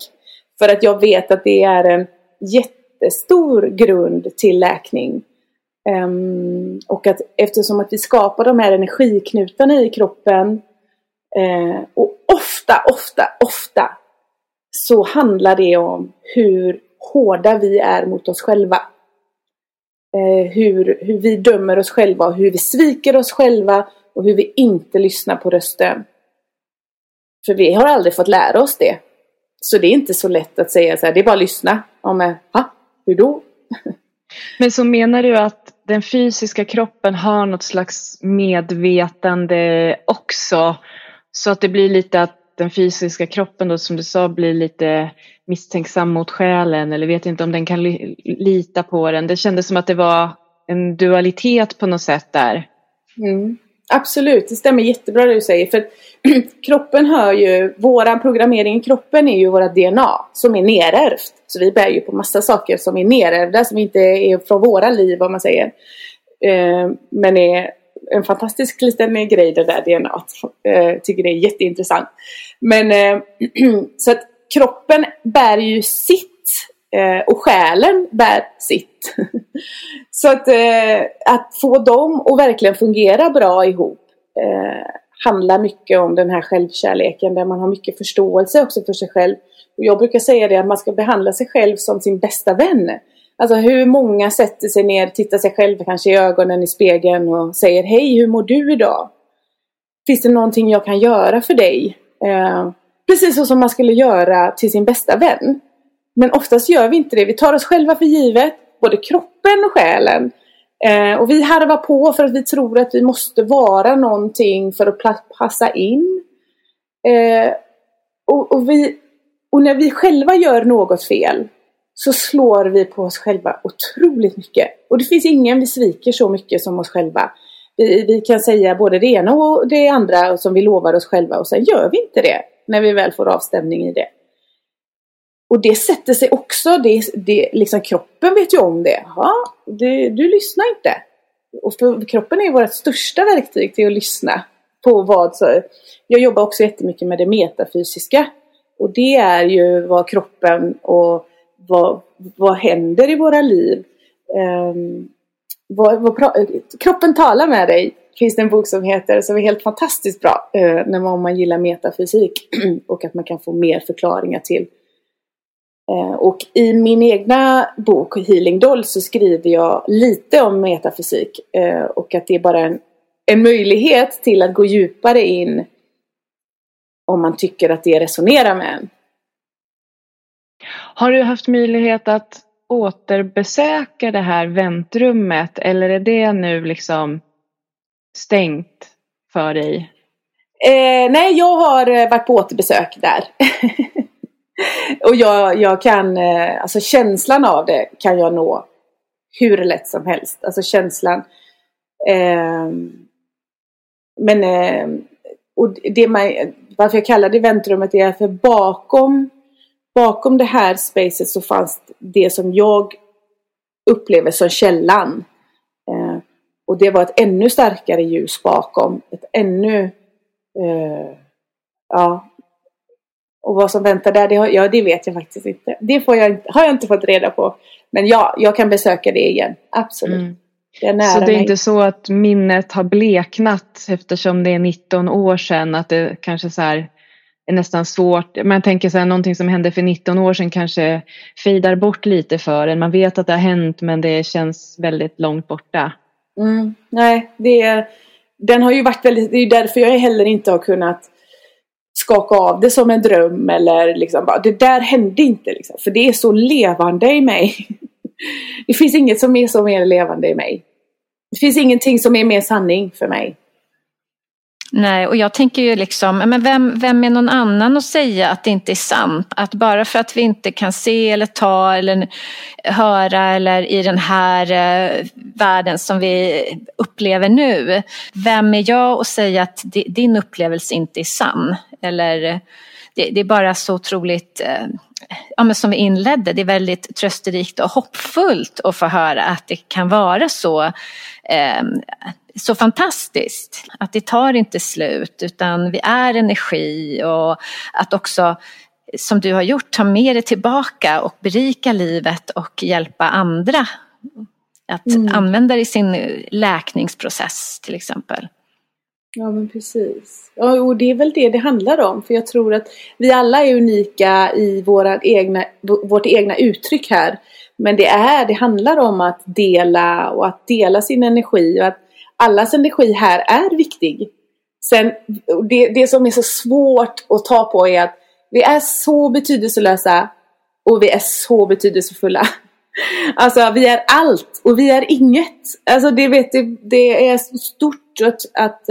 C: För att jag vet att det är en jättestor grund till läkning. Um, och att eftersom att vi skapar de här energiknutarna i kroppen uh, och ofta, ofta, ofta så handlar det om hur hårda vi är mot oss själva eh, hur, hur vi dömer oss själva och hur vi sviker oss själva och hur vi inte lyssnar på rösten. För vi har aldrig fått lära oss det. Så det är inte så lätt att säga så här, det är bara att lyssna. Ja, men, ha, hur då?
D: Men så menar du att den fysiska kroppen har något slags medvetande också? Så att det blir lite att den fysiska kroppen då som du sa blir lite misstänksam mot själen eller vet inte om den kan li lita på den. Det kändes som att det var en dualitet på något sätt där.
C: Mm. Absolut, det stämmer jättebra det du säger. För kroppen hör ju, våran programmering i kroppen är ju våra DNA som är nerärvt. Så vi bär ju på massa saker som är nerärvda, som inte är från våra liv om man säger. Eh, men är en fantastisk liten eh, grej det där DNA. Eh, tycker det är jätteintressant. Men eh, så att kroppen bär ju sitt eh, och själen bär sitt. så att, eh, att få dem att verkligen fungera bra ihop handlar mycket om den här självkärleken där man har mycket förståelse också för sig själv. Och jag brukar säga det att man ska behandla sig själv som sin bästa vän. Alltså hur många sätter sig ner, tittar sig själv kanske i ögonen i spegeln och säger Hej, hur mår du idag? Finns det någonting jag kan göra för dig? Eh, precis så som man skulle göra till sin bästa vän. Men oftast gör vi inte det. Vi tar oss själva för givet, både kroppen och själen. Eh, och vi harvar på för att vi tror att vi måste vara någonting för att passa in. Eh, och, och, vi, och när vi själva gör något fel så slår vi på oss själva otroligt mycket. Och det finns ingen vi sviker så mycket som oss själva. Vi, vi kan säga både det ena och det andra som vi lovar oss själva och sen gör vi inte det när vi väl får avstämning i det. Och det sätter sig också, det, det, liksom kroppen vet ju om det. Ja, du, du lyssnar inte. Och för kroppen är vårt största verktyg till att lyssna på vad så, Jag jobbar också jättemycket med det metafysiska. Och det är ju vad kroppen och vad, vad händer i våra liv. Um, vad, vad, kroppen talar med dig finns det en bok som heter, som är helt fantastiskt bra uh, när man, om man gillar metafysik och att man kan få mer förklaringar till Eh, och i min egna bok Healing Doll så skriver jag lite om metafysik eh, och att det är bara en, en möjlighet till att gå djupare in om man tycker att det resonerar med en.
D: Har du haft möjlighet att återbesöka det här väntrummet eller är det nu liksom stängt för dig?
C: Eh, nej, jag har eh, varit på återbesök där. och jag, jag kan, eh, alltså känslan av det kan jag nå hur lätt som helst. Alltså känslan. Eh, men, eh, och det man, varför jag kallar det väntrummet är för bakom, bakom det här spacet så fanns det som jag upplever som källan. Eh, och det var ett ännu starkare ljus bakom. Ett ännu eh, ja, och vad som väntar där, det, har, ja, det vet jag faktiskt inte. Det får jag, har jag inte fått reda på. Men ja, jag kan besöka det igen. Absolut. Mm.
D: Det så det är mig. inte så att minnet har bleknat eftersom det är 19 år sedan? Att det kanske så här är nästan svårt. Man tänker så här, någonting som hände för 19 år sedan kanske fejdar bort lite för en. Man vet att det har hänt men det känns väldigt långt borta.
C: Mm, nej, det är, den har ju varit väldigt, det är därför jag heller inte har kunnat skaka av det som en dröm eller liksom bara, det där hände inte liksom. För det är så levande i mig. Det finns inget som är så mer levande i mig. Det finns ingenting som är mer sanning för mig.
B: Nej, och jag tänker ju liksom, men vem, vem är någon annan att säga att det inte är sant? Att bara för att vi inte kan se eller ta eller höra eller i den här eh, världen som vi upplever nu. Vem är jag att säga att din upplevelse inte är sann? Eller det, det är bara så otroligt eh, ja, men som vi inledde, det är väldigt trösterikt och hoppfullt att få höra att det kan vara så, eh, så fantastiskt. Att det tar inte slut utan vi är energi och att också som du har gjort, ta med det tillbaka och berika livet och hjälpa andra att mm. använda det i sin läkningsprocess till exempel.
C: Ja men precis. Ja, och det är väl det det handlar om. För jag tror att vi alla är unika i våra egna, vårt egna uttryck här. Men det, är, det handlar om att dela och att dela sin energi. Och att allas energi här är viktig. Sen, det, det som är så svårt att ta på är att vi är så betydelselösa och vi är så betydelsefulla. Alltså vi är allt och vi är inget. Alltså det, vet, det, det är stort att, att,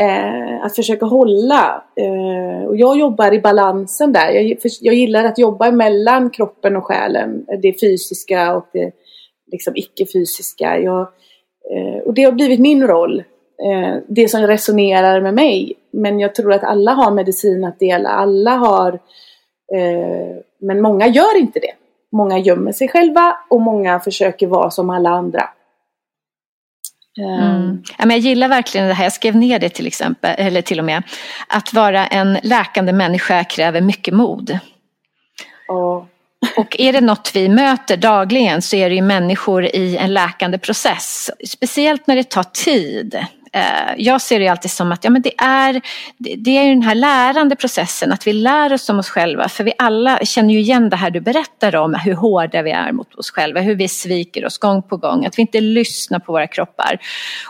C: äh, att försöka hålla. Äh, och jag jobbar i balansen där. Jag, jag gillar att jobba mellan kroppen och själen. Det fysiska och det liksom icke-fysiska. Jag, och det har blivit min roll. Eh, det som resonerar med mig. Men jag tror att alla har medicin att dela. Alla har eh, men många gör inte det. Många gömmer sig själva och många försöker vara som alla andra.
B: Mm. Ja, men jag gillar verkligen det här, jag skrev ner det till exempel, eller till och med. Att vara en läkande människa kräver mycket mod.
C: Oh.
B: Och är det något vi möter dagligen så är det ju människor i en läkande process. Speciellt när det tar tid. Eh, jag ser det alltid som att ja, men det, är, det är den här lärande processen, att vi lär oss om oss själva. För vi alla känner ju igen det här du berättar om, hur hårda vi är mot oss själva, hur vi sviker oss gång på gång, att vi inte lyssnar på våra kroppar.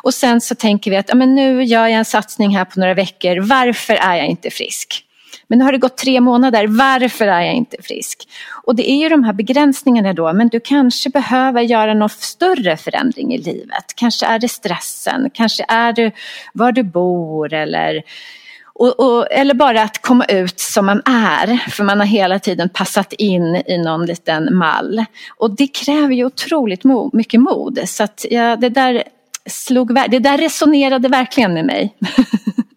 B: Och sen så tänker vi att ja, men nu gör jag en satsning här på några veckor, varför är jag inte frisk? Men nu har det gått tre månader, varför är jag inte frisk? Och det är ju de här begränsningarna då, men du kanske behöver göra någon större förändring i livet. Kanske är det stressen, kanske är det var du bor eller och, och, eller bara att komma ut som man är, för man har hela tiden passat in i någon liten mall. Och det kräver ju otroligt mo mycket mod. Så att ja, det, där slog, det där resonerade verkligen med mig.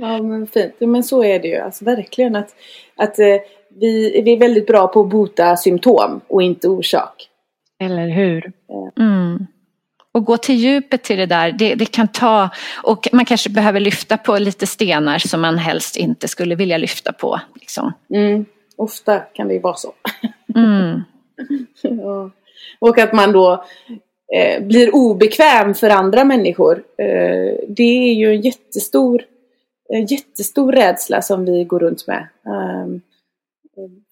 C: Ja men fint, men så är det ju. Alltså, verkligen att, att eh, vi, vi är väldigt bra på att bota symptom och inte orsak.
D: Eller hur?
B: Mm. Och gå till djupet till det där, det, det, kan ta, och man kanske behöver lyfta på lite stenar som man helst inte skulle vilja lyfta på. Liksom.
C: Mm. Ofta kan det ju vara så.
B: Mm.
C: ja. Och att man då eh, blir obekväm för andra människor. Eh, det är ju en jättestor jättestor rädsla som vi går runt med. Um,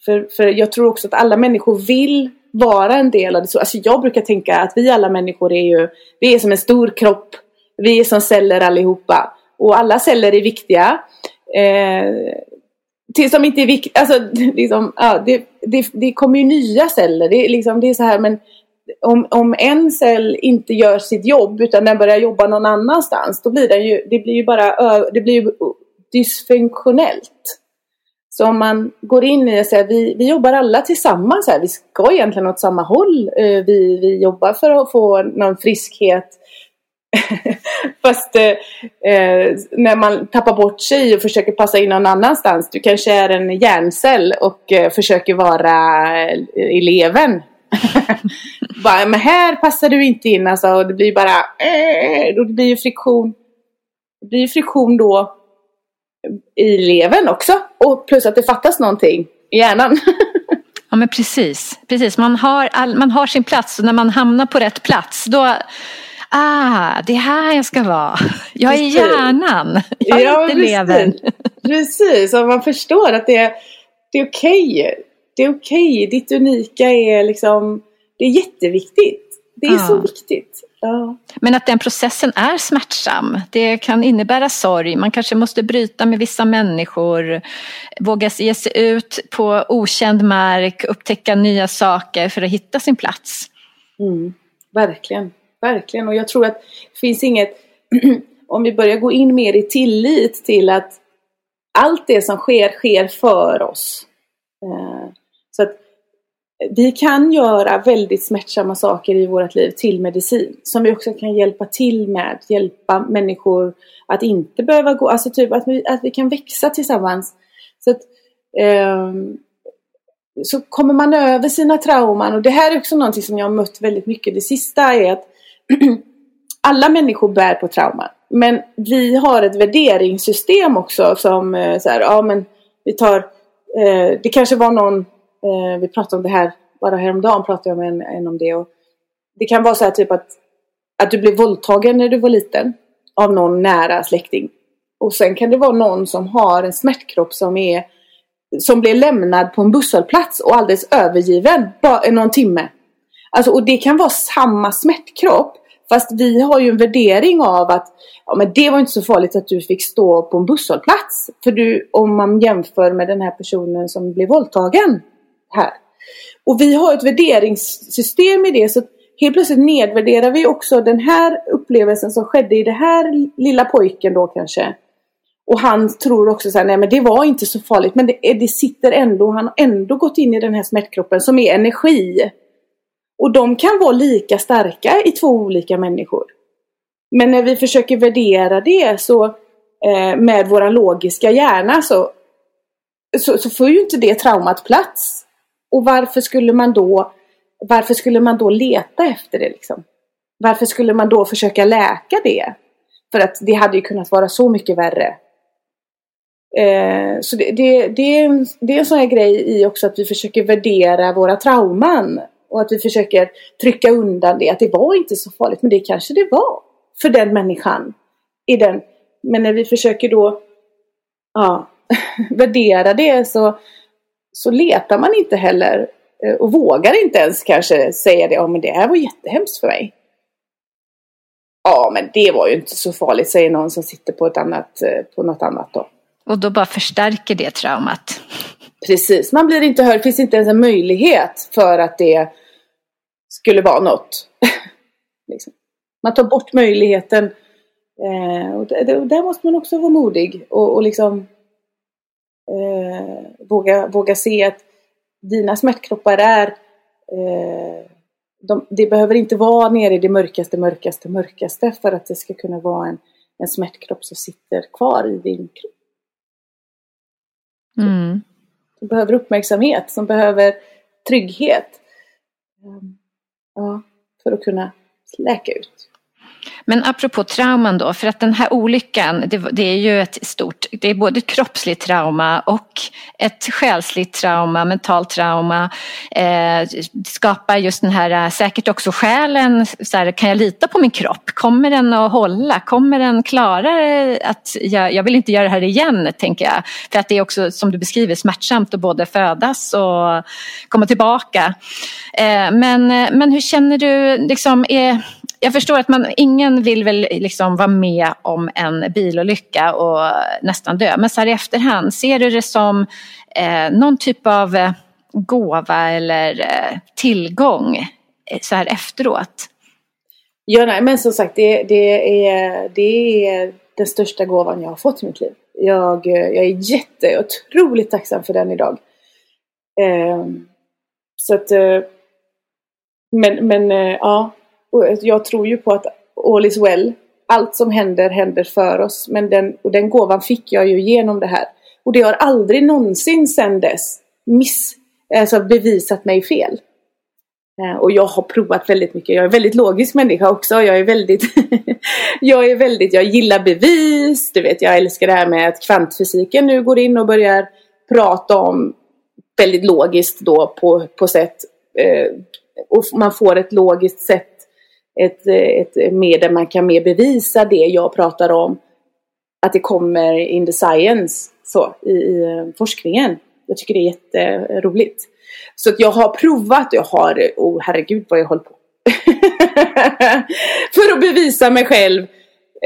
C: för, för jag tror också att alla människor vill vara en del av det. Alltså jag brukar tänka att vi alla människor är ju, vi är som en stor kropp. Vi är som celler allihopa. Och alla celler är viktiga. Eh, tills de inte är viktiga, alltså liksom, ja, det, det, det kommer ju nya celler. Det, liksom, det är så här, men om, om en cell inte gör sitt jobb utan den börjar jobba någon annanstans, då blir den ju, det blir ju bara det blir ju dysfunktionellt. Så om man går in i det säger vi, vi jobbar alla tillsammans här, vi ska egentligen åt samma håll. Eh, vi, vi jobbar för att få någon friskhet. Fast eh, eh, när man tappar bort sig och försöker passa in någon annanstans. Du kanske är en hjärncell och eh, försöker vara eh, eleven bara, men här passar du inte in alltså. Och det blir bara, äh, det blir ju friktion. Det blir ju friktion då i levern också. Och plus att det fattas någonting i hjärnan.
B: ja men precis, precis. Man har, all, man har sin plats och när man hamnar på rätt plats då Ah, det är här jag ska vara. Jag är hjärnan. Jag är ja, inte precis. levern.
C: Precis, och man förstår att det är, det är okej. Okay. Det är okej. Okay. Ditt unika är liksom det är jätteviktigt. Det är ja. så viktigt. Ja.
B: Men att den processen är smärtsam. Det kan innebära sorg. Man kanske måste bryta med vissa människor. Våga ge sig ut på okänd mark. Upptäcka nya saker för att hitta sin plats.
C: Mm, verkligen. Verkligen. Och jag tror att det finns inget... om vi börjar gå in mer i tillit till att allt det som sker, sker för oss. Eh, vi kan göra väldigt smärtsamma saker i vårt liv till medicin. Som vi också kan hjälpa till med. Hjälpa människor att inte behöva gå, alltså typ att vi, att vi kan växa tillsammans. Så, att, eh, så kommer man över sina trauman och det här är också någonting som jag har mött väldigt mycket. Det sista är att alla människor bär på trauman. Men vi har ett värderingssystem också som eh, så här, ja men vi tar, eh, det kanske var någon Eh, vi pratade om det här, bara häromdagen pratade jag med en, en om det. Och det kan vara så här typ att, att du blev våldtagen när du var liten av någon nära släkting. Och sen kan det vara någon som har en smärtkropp som är som blev lämnad på en busshållplats och alldeles övergiven bara någon timme. Alltså, och det kan vara samma smärtkropp Fast vi har ju en värdering av att ja, men det var inte så farligt att du fick stå på en busshållplats. För du, om man jämför med den här personen som blev våldtagen här. Och vi har ett värderingssystem i det så helt plötsligt nedvärderar vi också den här upplevelsen som skedde i det här lilla pojken då kanske. Och han tror också så här, nej men det var inte så farligt men det, eh, det sitter ändå, han har ändå gått in i den här smärtkroppen som är energi. Och de kan vara lika starka i två olika människor. Men när vi försöker värdera det så eh, med våra logiska hjärna så, så, så, får ju inte det traumat plats. Och varför skulle man då varför skulle man då leta efter det liksom? Varför skulle man då försöka läka det? För att det hade ju kunnat vara så mycket värre. Eh, så det, det, det, är en, det är en sån här grej i också att vi försöker värdera våra trauman. Och att vi försöker trycka undan det. Att det var inte så farligt. Men det kanske det var. För den människan. I den. Men när vi försöker då ja, värdera det så, så letar man inte heller. Eh, och vågar inte ens kanske säga det. Ja men det här var jättehemskt för mig. Ja men det var ju inte så farligt säger någon som sitter på, ett annat, eh, på något annat då.
B: Och då bara förstärker det traumat.
C: Precis, man blir inte hörd. Det finns inte ens en möjlighet för att det skulle vara något. liksom. Man tar bort möjligheten. Eh, och där måste man också vara modig och, och liksom eh, våga, våga se att dina smärtkroppar är eh, de, det behöver inte vara nere i det mörkaste, mörkaste, mörkaste för att det ska kunna vara en, en smärtkropp som sitter kvar i din kropp. Mm. Som behöver uppmärksamhet, som behöver trygghet. Ehm, ja, för att kunna läka ut.
B: Men apropå trauman då, för att den här olyckan, det, det, är ju ett stort, det är både ett kroppsligt trauma och ett själsligt trauma, mentalt trauma. Eh, skapar just den här, eh, säkert också själen, så här, kan jag lita på min kropp? Kommer den att hålla? Kommer den klara eh, att, jag, jag vill inte göra det här igen, tänker jag. För att det är också, som du beskriver, smärtsamt att både födas och komma tillbaka. Eh, men, eh, men hur känner du, liksom, är, jag förstår att man, ingen vill väl liksom vara med om en bilolycka och nästan dö. Men så här i efterhand, ser du det som eh, någon typ av eh, gåva eller eh, tillgång eh, så här efteråt?
C: Ja, nej, men som sagt det, det, är, det är den största gåvan jag har fått i mitt liv. Jag, eh, jag är jätte, otroligt tacksam för den idag. Eh, så att, eh, men, men ja, och jag tror ju på att all is well. Allt som händer, händer för oss. Men den, och den gåvan fick jag ju genom det här. Och det har aldrig någonsin sedan dess miss, alltså bevisat mig fel. Eh, och jag har provat väldigt mycket. Jag är väldigt logisk människa också. Jag är väldigt, jag är väldigt, jag gillar bevis. Du vet, jag älskar det här med att kvantfysiken nu går in och börjar prata om väldigt logiskt då på, på sätt. Eh, och man får ett logiskt sätt ett, ett medel man kan mer bevisa det jag pratar om. Att det kommer in the science så, i, i eh, forskningen. Jag tycker det är jätteroligt. Så att jag har provat, jag har, oh herregud vad jag håller på. För att bevisa mig själv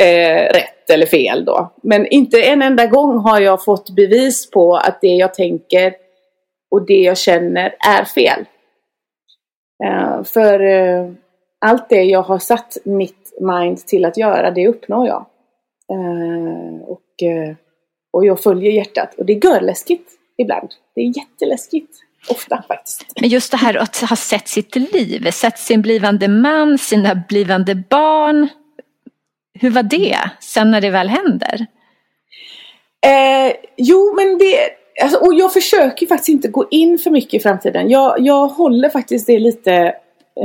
C: eh, rätt eller fel då. Men inte en enda gång har jag fått bevis på att det jag tänker och det jag känner är fel. Eh, för eh, allt det jag har satt mitt mind till att göra, det uppnår jag. Eh, och, eh, och jag följer hjärtat. Och det är görläskigt ibland. Det är jätteläskigt. Ofta faktiskt.
B: Men just det här att ha sett sitt liv, sett sin blivande man, sina blivande barn. Hur var det sen när det väl händer?
C: Eh, jo, men det... Alltså, och jag försöker faktiskt inte gå in för mycket i framtiden. Jag, jag håller faktiskt det lite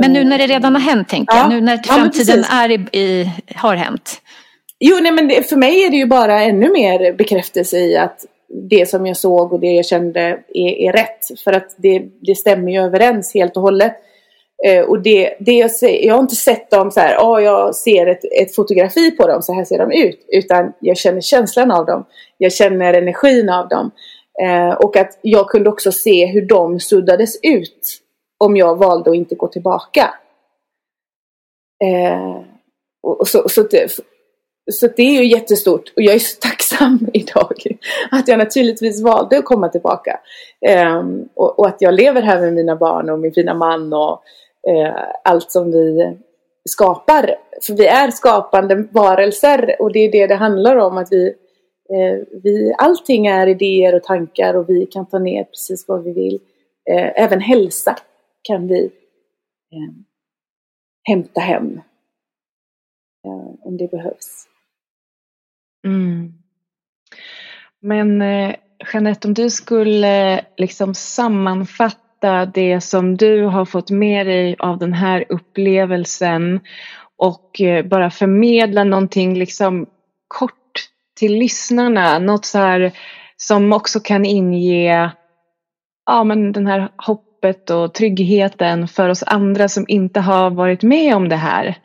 B: men nu när det redan har hänt, tänker ja. jag. Nu när framtiden ja, är i, i, har hänt.
C: Jo, nej, men det, för mig är det ju bara ännu mer bekräftelse i att det som jag såg och det jag kände är, är rätt. För att det, det stämmer ju överens helt och hållet. Eh, och det, det jag, ser, jag har inte sett dem så här, oh, jag ser ett, ett fotografi på dem, så här ser de ut. Utan jag känner känslan av dem. Jag känner energin av dem. Eh, och att jag kunde också se hur de suddades ut om jag valde att inte gå tillbaka. Eh, och så, så, det, så det är ju jättestort och jag är så tacksam idag att jag naturligtvis valde att komma tillbaka. Eh, och, och, att jag lever här med mina barn och min fina man och eh, allt som vi skapar. För vi är skapande varelser och det är det det handlar om. att vi, eh, vi Allting är idéer och tankar och vi kan ta ner precis vad vi vill. Eh, även hälsa kan vi eh, hämta hem. eh, om det behövs.
D: Mm. Men eh, Jeanette, om du skulle eh, liksom sammanfatta det som du har fått med dig av den här upplevelsen och eh, bara förmedla någonting liksom kort till lyssnarna, något så här som också kan inge ja, men den här hoppet och tryggheten för oss andra som inte har varit med om det här.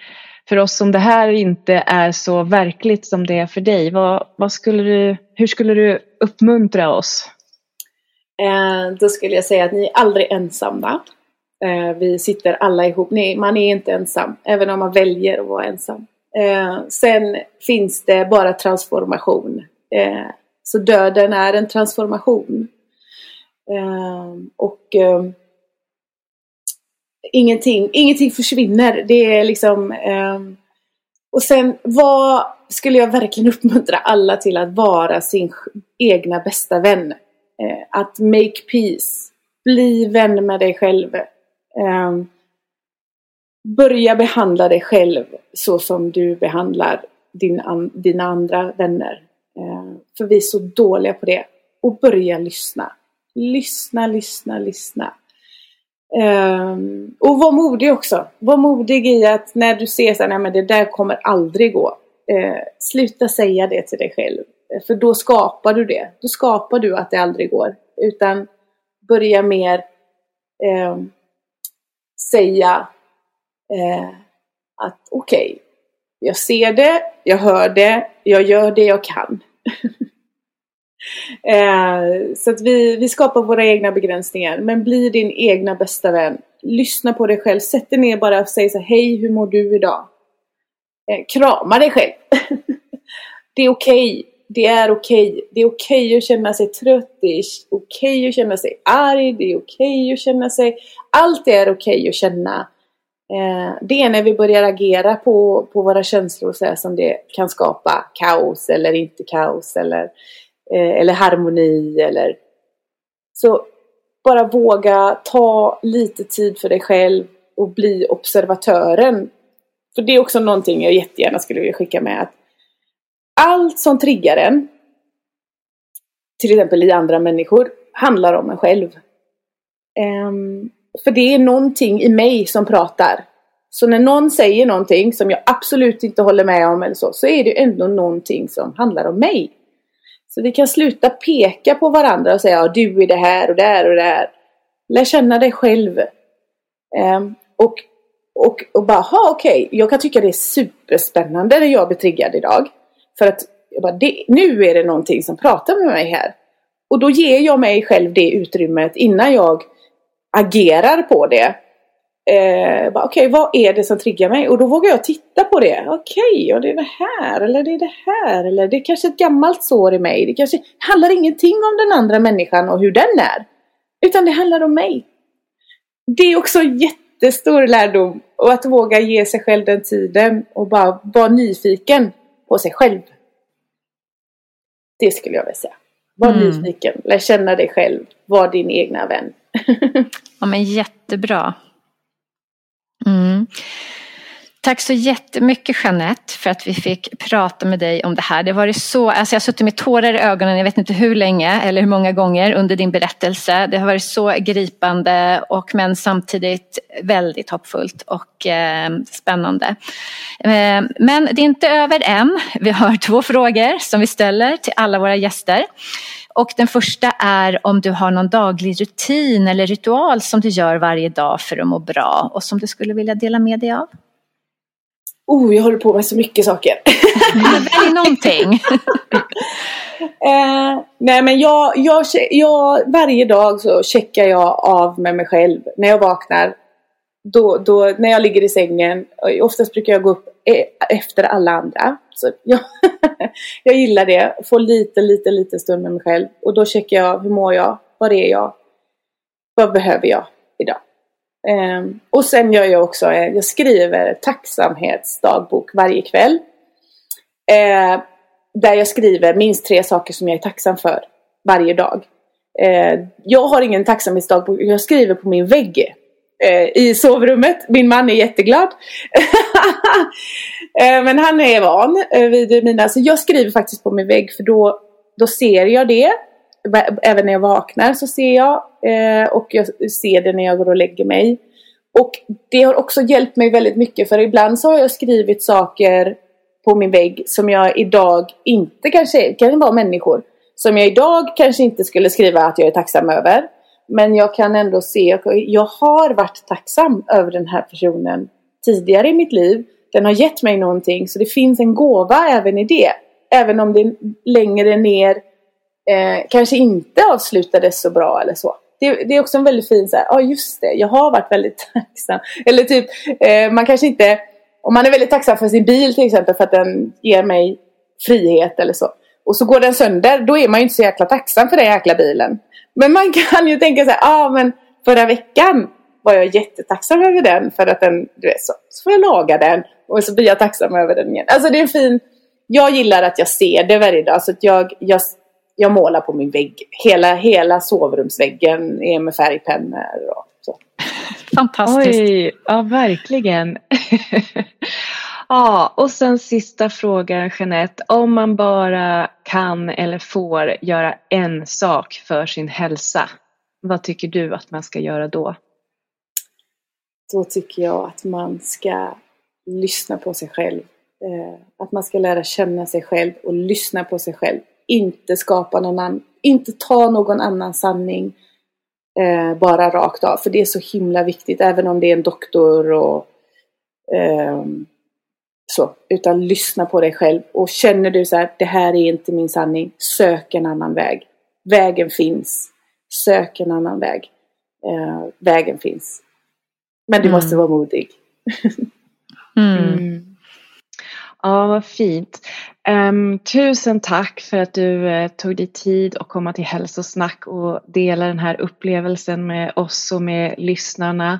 D: För oss som det här inte är så verkligt som det är för dig, vad, vad skulle du, hur skulle du uppmuntra oss?
C: Eh, då skulle jag säga att ni är aldrig ensamma. Eh, vi sitter alla ihop. Nej, man är inte ensam, även om man väljer att vara ensam. Eh, sen finns det bara transformation. Eh, så döden är en transformation. Eh, och eh, ingenting, ingenting försvinner. Det är liksom... Eh, och sen vad skulle jag verkligen uppmuntra alla till att vara sin egna bästa vän. Eh, att make peace. Bli vän med dig själv. Eh, börja behandla dig själv så som du behandlar din an, dina andra vänner. Eh, för vi är så dåliga på det. Och börja lyssna. Lyssna, lyssna, lyssna. Um, och var modig också. Var modig i att när du ser så här, nej men det där kommer aldrig gå. Uh, sluta säga det till dig själv. För då skapar du det. Då skapar du att det aldrig går. Utan börja mer uh, säga uh, att okej, okay, jag ser det, jag hör det, jag gör det jag kan. Eh, så att vi, vi skapar våra egna begränsningar. Men bli din egna bästa vän. Lyssna på dig själv. Sätt dig ner bara och säg så här, Hej, hur mår du idag? Eh, krama dig själv. det är okej. Okay. Det är okej. Okay. Det är okej okay att känna sig trött. Det är okej att känna sig arg. Det är okej att känna sig... Allt är okej att känna. Eh, det är när vi börjar agera på, på våra känslor så som det kan skapa kaos eller inte kaos eller Eh, eller harmoni eller så bara våga ta lite tid för dig själv och bli observatören. För det är också någonting jag jättegärna skulle vilja skicka med. att Allt som triggar en, till exempel i andra människor, handlar om en själv. Um, för det är någonting i mig som pratar. Så när någon säger någonting som jag absolut inte håller med om eller så, så är det ändå någonting som handlar om mig. Så vi kan sluta peka på varandra och säga ja, du är det här och där och där. Lär känna dig själv. Um, och, och, och bara, ha okej, okay. jag kan tycka det är superspännande när jag blir triggad idag. För att bara, det, nu är det någonting som pratar med mig här. Och då ger jag mig själv det utrymmet innan jag agerar på det. Eh, Okej, okay, vad är det som triggar mig? Och då vågar jag titta på det. Okej, okay, ja, det är det här eller det är det här. Eller det är kanske ett gammalt sår i mig. Det kanske handlar ingenting om den andra människan och hur den är. Utan det handlar om mig. Det är också jättestor lärdom. Och att våga ge sig själv den tiden och bara vara nyfiken på sig själv. Det skulle jag vilja säga. Var mm. nyfiken, lär känna dig själv, var din egna vän.
B: ja men jättebra. Mm. Tack så jättemycket Jeanette för att vi fick prata med dig om det här. Det har varit så, alltså jag har suttit med tårar i ögonen, jag vet inte hur länge eller hur många gånger under din berättelse. Det har varit så gripande och men samtidigt väldigt hoppfullt och eh, spännande. Eh, men det är inte över än. Vi har två frågor som vi ställer till alla våra gäster. Och den första är om du har någon daglig rutin eller ritual som du gör varje dag för att må bra och som du skulle vilja dela med dig av.
C: Oh, jag håller på med så mycket saker.
B: Välj någonting.
C: eh, nej men jag, jag, jag, varje dag så checkar jag av med mig själv när jag vaknar. Då, då, när jag ligger i sängen, oftast brukar jag gå upp efter alla andra. Så jag, jag gillar det. Få lite, lite, lite stund med mig själv. Och då checkar jag, hur mår jag? Var är jag? Vad behöver jag idag? Um, och sen gör jag också, eh, jag skriver tacksamhetsdagbok varje kväll. Uh, där jag skriver minst tre saker som jag är tacksam för varje dag. Uh, jag har ingen tacksamhetsdagbok, jag skriver på min vägg Eh, i sovrummet. Min man är jätteglad. Eh, men han är van eh, vid mina, så jag skriver faktiskt på min vägg för då, då ser jag det. Även när jag vaknar så ser jag eh, och jag ser det när jag går och lägger mig. Och det har också hjälpt mig väldigt mycket för ibland så har jag skrivit saker på min vägg som jag idag inte kanske, kan vara människor, som jag idag kanske inte skulle skriva att jag är tacksam över. Men jag kan ändå se, jag har varit tacksam över den här personen tidigare i mitt liv. Den har gett mig någonting så det finns en gåva även i det. Även om det längre ner eh, kanske inte avslutades så bra eller så. Det, det, är också en väldigt fin så här, ja ah, just det, jag har varit väldigt tacksam. Eller typ, eh, man kanske inte, om man är väldigt tacksam för sin bil till exempel för att den ger mig frihet eller så. Och så går den sönder, då är man ju inte så jäkla tacksam för den jäkla bilen. Men man kan ju tänka så här, ja ah, men förra veckan var jag jättetacksam över den för att den, du vet så, så får jag laga den och så blir jag tacksam över den igen. Alltså det är en fin, jag gillar att jag ser det varje dag så att jag, jag, jag målar på min vägg. Hela, hela sovrumsväggen är med färgpennor och så.
B: Fantastiskt.
D: Oj, ja verkligen. ja, och sen sista frågan Jeanette. Om man bara kan eller får göra en sak för sin hälsa, vad tycker du att man ska göra då?
C: Då tycker jag att man ska lyssna på sig själv. Eh, att man ska lära känna sig själv och lyssna på sig själv. Inte skapa någon annan, inte ta någon annan sanning eh, bara rakt av. För det är så himla viktigt även om det är en doktor och Um, så. Utan lyssna på dig själv och känner du så här, det här är inte min sanning, sök en annan väg. Vägen finns. Sök en annan väg. Eh, vägen finns. Men du mm. måste vara modig.
D: mm. mm. Ja, vad fint. Um, tusen tack för att du uh, tog dig tid att komma till Hälsosnack och dela den här upplevelsen med oss och med lyssnarna.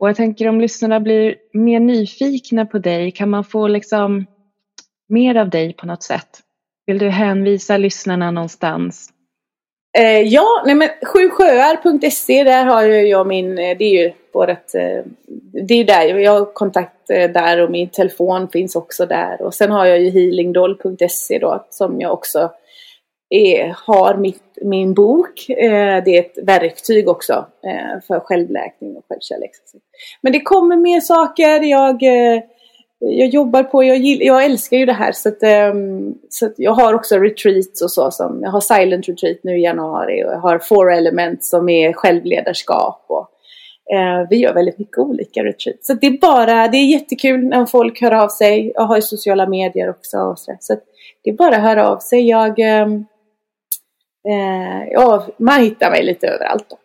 D: Och jag tänker om lyssnarna blir mer nyfikna på dig, kan man få liksom mer av dig på något sätt? Vill du hänvisa lyssnarna någonstans?
C: Eh, ja, nej men sjusjöar.se där har ju jag min, eh, det är ju vårat, eh, det är där jag har kontakt eh, där och min telefon finns också där och sen har jag ju healingdoll.se då som jag också är, har mitt, min bok. Eh, det är ett verktyg också eh, för självläkning och självkärlek. Men det kommer mer saker. Jag eh, jag jobbar på, jag, gill, jag älskar ju det här så, att, ehm, så att jag har också retreats och så som, jag har silent retreat nu i januari och jag har four Elements som är självledarskap och eh, vi gör väldigt mycket olika retreats. Så det är bara, det är jättekul när folk hör av sig, jag har ju sociala medier också och så, så det är bara att höra av sig. Jag, ehm, ja, man hittar mig lite överallt då.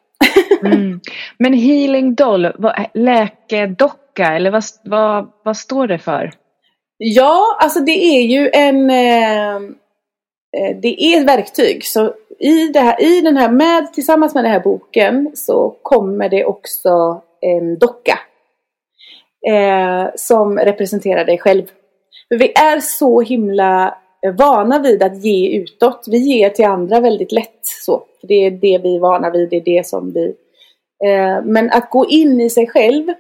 D: mm. Men Healing Doll, läkedocka docka eller vad, vad, vad står det för?
C: Ja, alltså det är ju en eh, eh, Det är ett verktyg. Så i, det här, i den här, med, tillsammans med den här boken så kommer det också en docka. Eh, som representerar dig själv. För vi är så himla Eh, vana vid att ge utåt. Vi ger till andra väldigt lätt. Så. Det är det vi är vana vid, det är det som vi... Eh, men att gå in i sig själv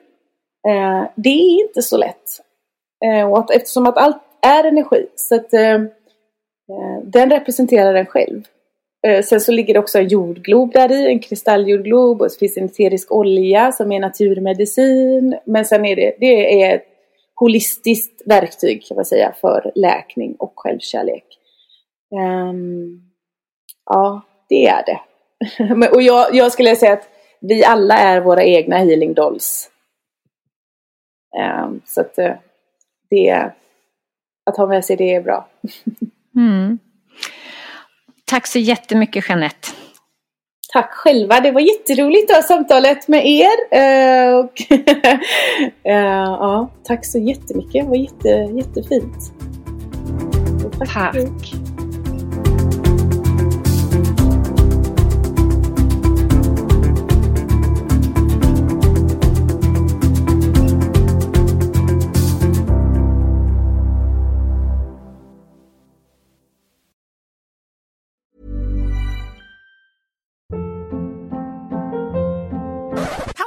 C: Eh, det är inte så lätt. Eh, och att, eftersom att allt är energi så att eh, eh, den representerar den själv. Sen så ligger det också en jordglob där i, en kristalljordglob och så finns en eterisk olja som är naturmedicin. Men sen är det, det är ett holistiskt verktyg kan man säga för läkning och självkärlek. Um, ja, det är det. och jag, jag skulle säga att vi alla är våra egna healing dolls. Um, så att eh, det, att ha med sig det är bra.
B: Mm. Tack så jättemycket Jeanette.
C: Tack själva, det var jätteroligt att ha samtalet med er. Eh, och eh, ja, tack så jättemycket, det var jätte, jättefint.
D: tack. tack.